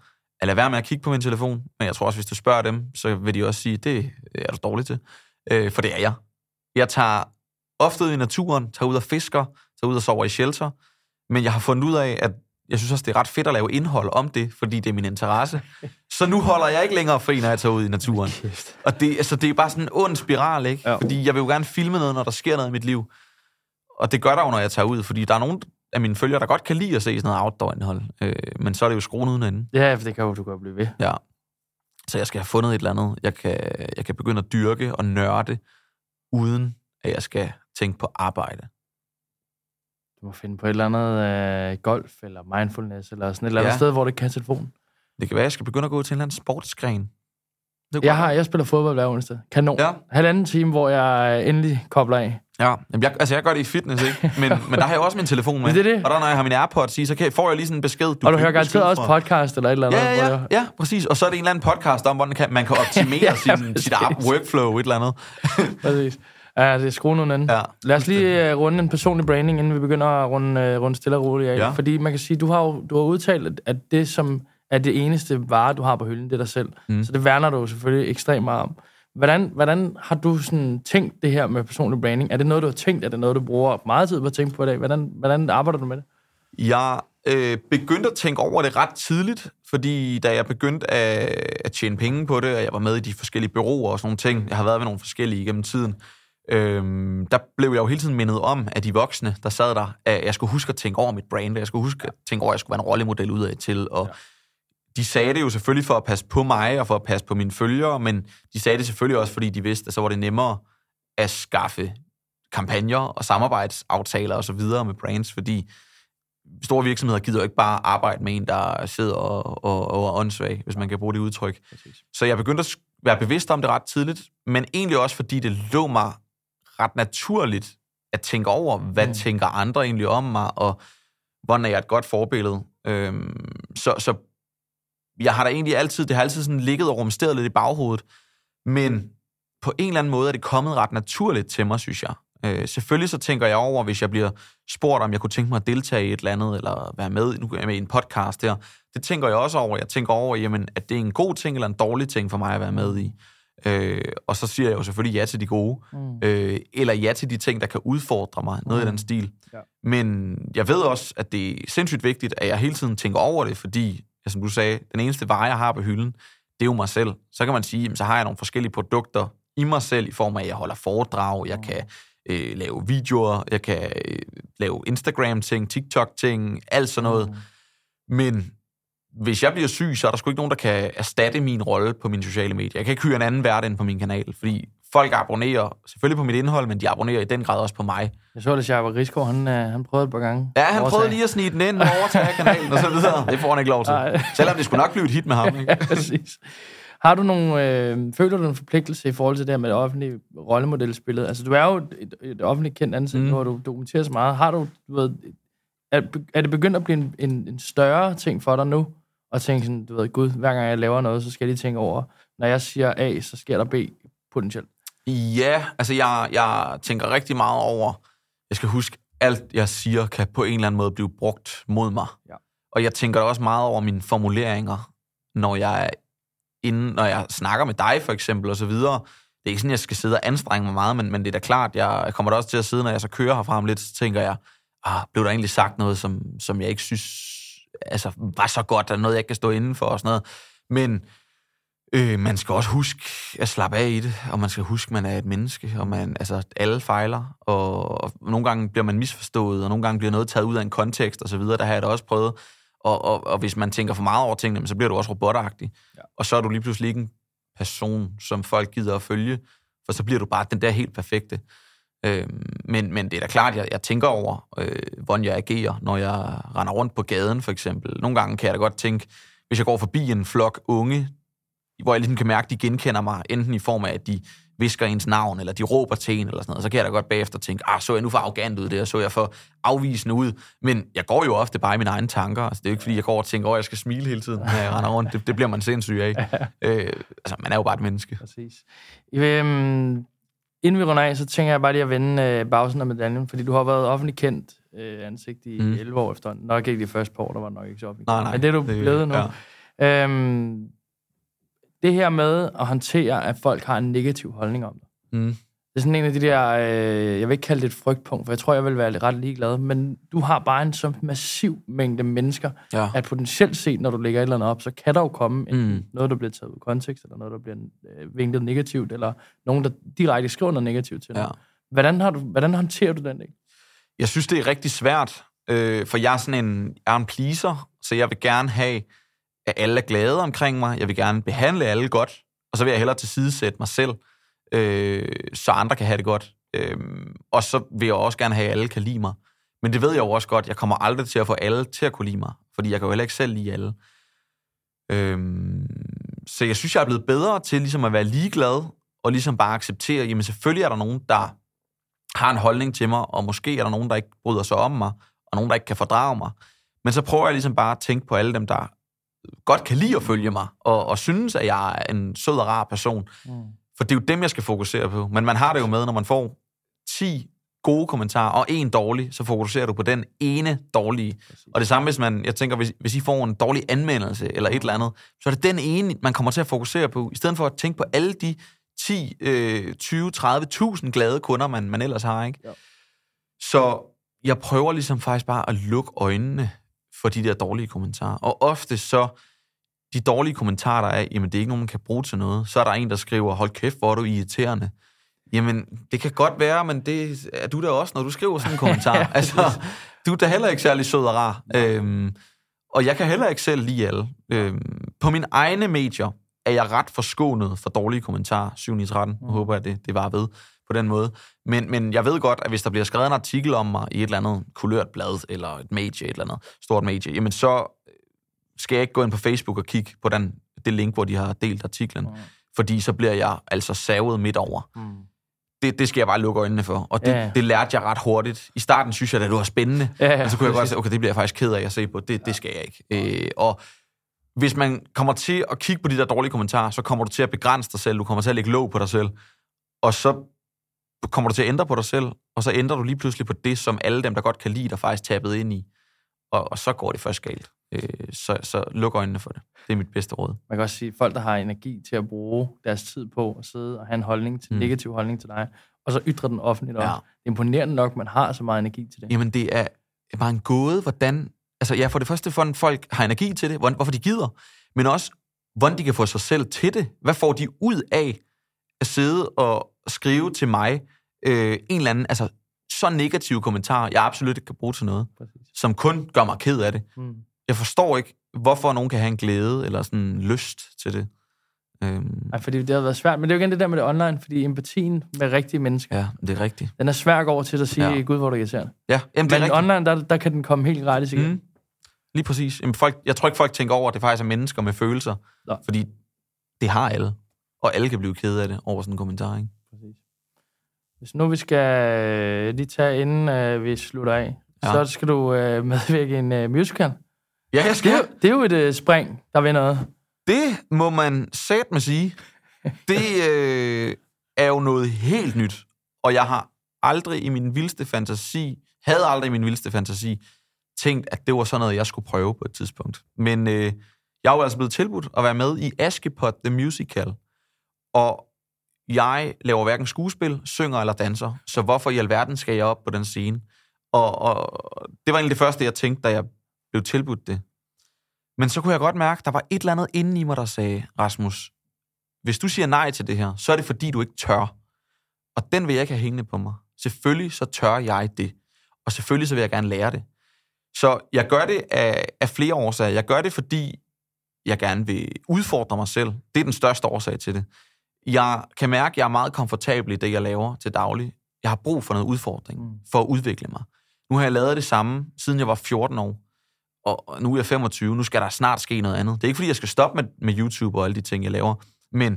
at lade være med at kigge på min telefon. Men jeg tror også, hvis du spørger dem, så vil de også sige, det er du dårlig til. Øh, for det er jeg. Jeg tager ofte ud i naturen, tager ud og fisker, tager ud og sover i shelter. Men jeg har fundet ud af, at jeg synes også, det er ret fedt at lave indhold om det, fordi det er min interesse. Så nu holder jeg ikke længere fri, når jeg tager ud i naturen. Og det, altså, det er bare sådan en ond spiral, ikke? Ja. Fordi jeg vil jo gerne filme noget, når der sker noget i mit liv. Og det gør der jo, når jeg tager ud, fordi der er nogen af mine følgere, der godt kan lide at se sådan noget outdoor-indhold. Øh, men så er det jo skruen uden ende. Ja, for det kan jo du godt blive ved. Ja. Så jeg skal have fundet et eller andet, jeg kan, jeg kan begynde at dyrke og nørde, uden at jeg skal tænke på arbejde. Du må finde på et eller andet øh, golf, eller mindfulness, eller sådan et eller andet Ja. sted, hvor det kan telefon. Det kan være, at jeg skal begynde at gå til en eller anden sportsgren. Det Jeg, har, jeg spiller fodbold hver onsdag. Kanon. Ja. Halvanden time, hvor jeg endelig kobler af. Ja, Jamen, jeg, altså jeg gør det i fitness, ikke? Men, [laughs] men der har jeg også min telefon med. Det er det. Og der, når jeg har min AirPods i, så kan jeg, får jeg lige sådan en besked. Du og du hører garanteret også podcast eller et eller andet. Ja, ja, ja, ja, præcis. Og så er det en eller anden podcast om, hvordan man kan, man kan optimere [laughs] Ja, sin, sit præcis. app, workflow, et eller andet. [laughs] Præcis. Ja, det er skruen uden ende. Ja, Lad os lige uh, runde en personlig branding, inden vi begynder at runde, uh, runde stille og roligt af. Ja. Fordi man kan sige, du har jo du har udtalt, at- at det, som er det eneste vare, du har på hylden, det er dig selv. Mm. Så det værner du jo selvfølgelig ekstremt meget om. Hvordan, hvordan har du sådan tænkt det her med personlig branding? Er det noget, du har tænkt? Er det noget, du bruger meget tid på at tænke på i dag? Hvordan, hvordan arbejder du med det? Jeg øh, begyndte at tænke over det ret tidligt, fordi da jeg begyndte at, at tjene penge på det, og jeg var med i de forskellige byråer og sådan nogle ting, jeg har været ved nogle forskellige igennem tiden, øh, der blev jeg jo hele tiden mindet om, at de voksne, der sad der, at jeg skulle huske at tænke over mit brand, jeg skulle huske at tænke over, at jeg skulle være en rollemodel ud af til, og ja. De sagde det jo selvfølgelig for at passe på mig, og for at passe på mine følgere, men de sagde det selvfølgelig også, fordi de vidste, at så var det nemmere at skaffe kampagner og samarbejdsaftaler og så videre med brands, fordi store virksomheder gider jo ikke bare arbejde med en, der sidder og, og, og er åndssvag, hvis man kan bruge det udtryk. Præcis. Så jeg begyndte at være bevidst om det ret tidligt, men egentlig også, fordi det lå mig ret naturligt at tænke over, hvad mm. tænker andre egentlig om mig, og hvordan er jeg et godt forbillede. Øhm, så, så jeg har da egentlig altid, det har altid sådan ligget og rumsteret lidt i baghovedet, men på en eller anden måde er det kommet ret naturligt til mig, synes jeg. Øh, selvfølgelig så tænker jeg over, hvis jeg bliver spurgt, om jeg kunne tænke mig at deltage i et eller andet, eller være med, nu er jeg med i en podcast her. Det tænker jeg også over. Jeg tænker over, jamen, at det er en god ting eller en dårlig ting for mig at være med i. Øh, og så siger jeg jo selvfølgelig ja til de gode, mm. øh, eller ja til de ting, der kan udfordre mig, noget mm. i den stil. Ja. Men jeg ved også, at det er sindssygt vigtigt, at jeg hele tiden tænker over det, fordi, som du sagde, den eneste vare, jeg har på hylden, det er jo mig selv. Så kan man sige, jamen, så har jeg nogle forskellige produkter i mig selv, i form af, at jeg holder foredrag, jeg kan øh, lave videoer, jeg kan øh, lave Instagram-ting, TikTok-ting, alt sådan noget. Mm. Men hvis jeg bliver syg, så er der sgu ikke nogen, der kan erstatte min rolle på mine sociale medier. Jeg kan ikke hyre en anden vært ind på min kanal, fordi folk abonnerer selvfølgelig på mit indhold, men de abonnerer i den grad også på mig. Jeg så det, Sjarper Rigsgaard, han, øh, han prøvede et par gange. Ja, han prøvede lige at snige den ind og overtage kanalen og så videre. Det får han ikke lov til. Nej. Selvom det skulle nok blive et hit med ham. [laughs] Ikke? ja, præcis. Har du nogle, øh, føler du en forpligtelse i forhold til det her med det offentlige rollemodelspillet? Altså, du er jo et, et offentligt kendt ansigt, mm. hvor du dokumenterer så meget. Har du, du ved, er, er det begyndt at blive en, en, en større ting for dig nu? Og tænke sådan, du ved, gud, hver gang jeg laver noget, så skal jeg lige tænke over, når jeg siger A, så sker der B potentielt. Ja, altså jeg, jeg tænker rigtig meget over, jeg skal huske, alt jeg siger kan på en eller anden måde blive brugt mod mig. Ja. Og jeg tænker også meget over mine formuleringer, når jeg inden, når jeg snakker med dig for eksempel og så videre. Det er ikke sådan, jeg skal sidde og anstrenge mig meget, men, men det er da klart, jeg kommer da også til at sidde, når jeg så kører herfra om lidt, så tænker jeg, ah, blev der egentlig sagt noget, som, som jeg ikke synes altså, var så godt, og noget, jeg kan stå inden for og sådan noget. Men øh, man skal også huske at slappe af i det, og man skal huske, at man er et menneske, og man, altså, alle fejler, og, og nogle gange bliver man misforstået, og nogle gange bliver noget taget ud af en kontekst og så videre. Der har jeg da også prøvet og, og, og hvis man tænker for meget over tingene, så bliver du også robotagtig. Ja. Og så er du lige pludselig ikke en person, som folk gider at følge, for så bliver du bare den der helt perfekte. Øh, men, men det er da klart, jeg, jeg tænker over, øh, hvordan jeg agerer, når jeg render rundt på gaden, for eksempel. Nogle gange kan jeg da godt tænke, hvis jeg går forbi en flok unge, hvor jeg ligesom kan mærke, at de genkender mig, enten i form af, at de visker ens navn, eller de råber til en, eller sådan noget, så kan jeg da godt bagefter tænke, ah, så jeg nu for arrogant ud det, så jeg for afvisende ud. Men jeg går jo ofte bare i mine egne tanker. Altså, det er jo ikke, fordi jeg går og tænker, åh, jeg skal smile hele tiden, når jeg render rundt. Det, det bliver man sindssyg af. [laughs] øh, altså, man er jo bare et menneske. Præcis. Øhm, inden vi runder af, så tænker jeg bare lige at vende øh, bagsiden af medaljen, fordi du har været offentlig kendt øh, ansigt i mm. 11 år efter. Nok ikke de første par år, der var nok ikke så offentlig. Nej, nej, Men det er du det, blevet nu. Ja. Øhm, det her med at håndtere, at folk har en negativ holdning om dig. Mm. Det er sådan en af de der, øh, jeg vil ikke kalde det et frygtpunkt, for jeg tror, jeg vil være ret ligeglad, men du har bare en så massiv mængde mennesker, ja. at potentielt set, når du lægger et eller andet op, så kan der jo komme en, mm. noget, der bliver taget ud af kontekst, eller noget, der bliver øh, vinklet negativt, eller nogen, der direkte skriver noget negativt til dig. Ja. Hvordan, har du, hvordan håndterer du den ikke? Jeg synes, det er rigtig svært, øh, for jeg er sådan en, jeg er en pleaser, så jeg vil gerne have, at alle er glade omkring mig. Jeg vil gerne behandle alle godt, og så vil jeg hellere tilsidesætte mig selv, øh, så andre kan have det godt. Øh, og så vil jeg også gerne have, at alle kan lide mig. Men det ved jeg jo også godt, jeg kommer aldrig til at få alle til at kunne lide mig, fordi jeg kan jo heller ikke selv lide alle. Øh, så jeg synes, jeg er blevet bedre til ligesom at være ligeglad, og ligesom bare acceptere, jamen selvfølgelig er der nogen, der har en holdning til mig, og måske er der nogen, der ikke bryder sig om mig, og nogen, der ikke kan fordrage mig. Men så prøver jeg ligesom bare at tænke på alle dem, der godt kan lide at følge mig, og, og synes, at jeg er en sød og rar person. Mm. For det er jo dem, jeg skal fokusere på. Men man har det jo med, når man får 10 gode kommentarer og en dårlig, så fokuserer du på den ene dårlige. Præcis. Og det samme, hvis man, jeg tænker, hvis, hvis I får en dårlig anmeldelse eller et eller andet, så er det den ene, man kommer til at fokusere på, i stedet for at tænke på alle de 10, øh, 20, 30.000 glade kunder, man, man ellers har. Ikke? Ja. Så jeg prøver ligesom faktisk bare at lukke øjnene for de der dårlige kommentarer. Og ofte så, de dårlige kommentarer, der er, jamen det er ikke nogen, man kan bruge til noget. Så er der en, der skriver, hold kæft, hvor er du irriterende. Jamen, det kan godt være, men det er du da også, når du skriver sådan en [laughs] kommentar. altså, du er da heller ikke særlig sød og rar. Øhm, og jeg kan heller ikke selv lide alle. Øhm, på mine egne medier er jeg ret forskånet for dårlige kommentarer, 7 13. Jeg håber, at det, det var ved på den måde. Men, men jeg ved godt, at hvis der bliver skrevet en artikel om mig i et eller andet kulørt blad, eller et medie, et eller andet stort medie, jamen så skal jeg ikke gå ind på Facebook og kigge på den, det link, hvor de har delt artiklen. Mm. Fordi så bliver jeg altså savet midt over. Mm. Det, det skal jeg bare lukke øjnene for. Og det, ja. det lærte jeg ret hurtigt. I starten synes jeg, at det var spændende. Ja, ja. Og så kunne jeg godt sige, okay, det bliver jeg faktisk ked af at se på. Det, det skal jeg ikke. Øh, og hvis man kommer til at kigge på de der dårlige kommentarer, så kommer du til at begrænse dig selv. Du kommer til at lægge låg på dig selv. Og så kommer du til at ændre på dig selv, og så ændrer du lige pludselig på det, som alle dem, der godt kan lide dig, faktisk tabet ind i. Og, og så går det først galt. Øh, så, så luk øjnene for det. Det er mit bedste råd. Man kan også sige, at folk, der har energi til at bruge deres tid på at sidde og have en holdning til, mm. negativ holdning til dig, og så ytre den offentligt ja. Det er imponerende nok, man har så meget energi til det. Jamen, det er bare en gåde, hvordan... Altså, ja, for det første, hvordan folk har energi til det, hvorfor de gider, men også, hvordan de kan få sig selv til det. Hvad får de ud af at sidde og skrive til mig øh, en eller anden, altså så negativ kommentar, jeg absolut ikke kan bruge til noget, Præcis. som kun gør mig ked af det. Mm. Jeg forstår ikke, hvorfor nogen kan have en glæde eller sådan en lyst til det. Øhm. Ej, fordi det har været svært. Men det er jo igen det der med det online, fordi empatien med rigtige mennesker... Ja, det er rigtigt. Den er svær at gå over til at sige, ja. gud, hvor du irriterer. Ja, jamen, det er Men rigtigt. online, der, der kan den komme helt gratis igen. Mm. Lige præcis. Jamen, folk, jeg tror ikke, folk tænker over, at det faktisk er mennesker med følelser. Nå. Fordi det har alle. Og alle kan blive ked af det over sådan en kommentar, ikke? Præcis. Hvis nu vi skal øh, lige tage, inden uh, vi slutter af, ja. så skal du uh, [laughs] medvirke i en uh, musical. Ja, jeg skal. Det, det er jo et uh, spring, der vil noget. Det må man sat med sige. Det [laughs] øh, er jo noget helt nyt. Og jeg har aldrig i min vildeste fantasi, havde aldrig i min vildeste fantasi, tænkt, at det var sådan noget, jeg skulle prøve på et tidspunkt. Men øh, jeg er jo altså blevet tilbudt at være med i Askepot The Musical. Og jeg laver hverken skuespil, synger eller danser, så hvorfor i alverden skal jeg op på den scene? Og, og det var egentlig det første, jeg tænkte, da jeg blev tilbudt det. Men så kunne jeg godt mærke, at der var et eller andet inde i mig, der sagde, Rasmus, hvis du siger nej til det her, så er det fordi, du ikke tør. Og den vil jeg ikke have hængende på mig. Selvfølgelig så tør jeg det. Og selvfølgelig så vil jeg gerne lære det. Så jeg gør det af, af flere årsager. Jeg gør det, fordi jeg gerne vil udfordre mig selv. Det er den største årsag til det. Jeg kan mærke, at jeg er meget komfortabel i det, jeg laver til daglig. Jeg har brug for noget udfordring mm. for at udvikle mig. Nu har jeg lavet det samme, siden jeg var 14 år. Og nu er jeg 25. Nu skal der snart ske noget andet. Det er ikke, fordi jeg skal stoppe med, med YouTube og alle de ting, jeg laver. Men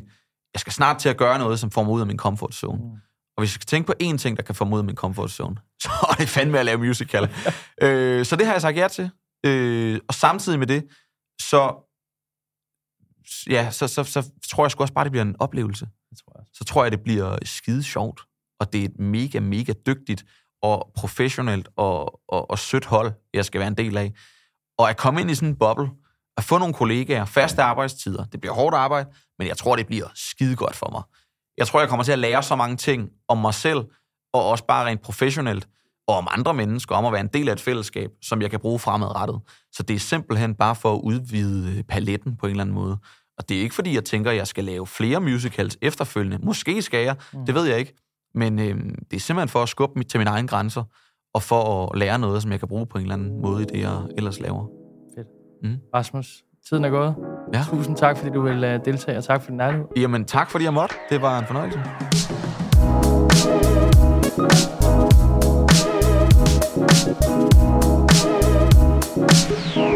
jeg skal snart til at gøre noget, som får mig ud af min comfort zone. Mm. Og hvis jeg skal tænke på én ting, der kan få mig ud af min comfort zone, [laughs] så er det fandme at lave musical. [laughs] øh, så det har jeg sagt ja til. Øh, og samtidig med det, så ja, så, så, så tror jeg sgu også bare, det bliver en oplevelse. Det tror jeg. Så tror jeg, det bliver skide sjovt. Og det er et mega, mega dygtigt og professionelt og, og, og sødt hold, jeg skal være en del af. Og at komme ind i sådan en boble, at få nogle kollegaer, faste arbejdstider, det bliver hårdt arbejde, men jeg tror, det bliver skide godt for mig. Jeg tror, jeg kommer til at lære så mange ting om mig selv, og også bare rent professionelt, og om andre mennesker, om at være en del af et fællesskab, som jeg kan bruge fremadrettet. Så det er simpelthen bare for at udvide paletten på en eller anden måde. Og det er ikke, fordi jeg tænker, at jeg skal lave flere musicals efterfølgende. Måske skal jeg, mm. det ved jeg ikke. Men øh, det er simpelthen for at skubbe mit til mine egne grænser, og for at lære noget, som jeg kan bruge på en eller anden måde i det, jeg ellers laver. Fedt. Mm. Rasmus, tiden er gået. Ja. Tusind tak, fordi du vil uh, deltage, og tak for din nærhed. Jamen, tak fordi jeg måtte. Det var en fornøjelse. Thank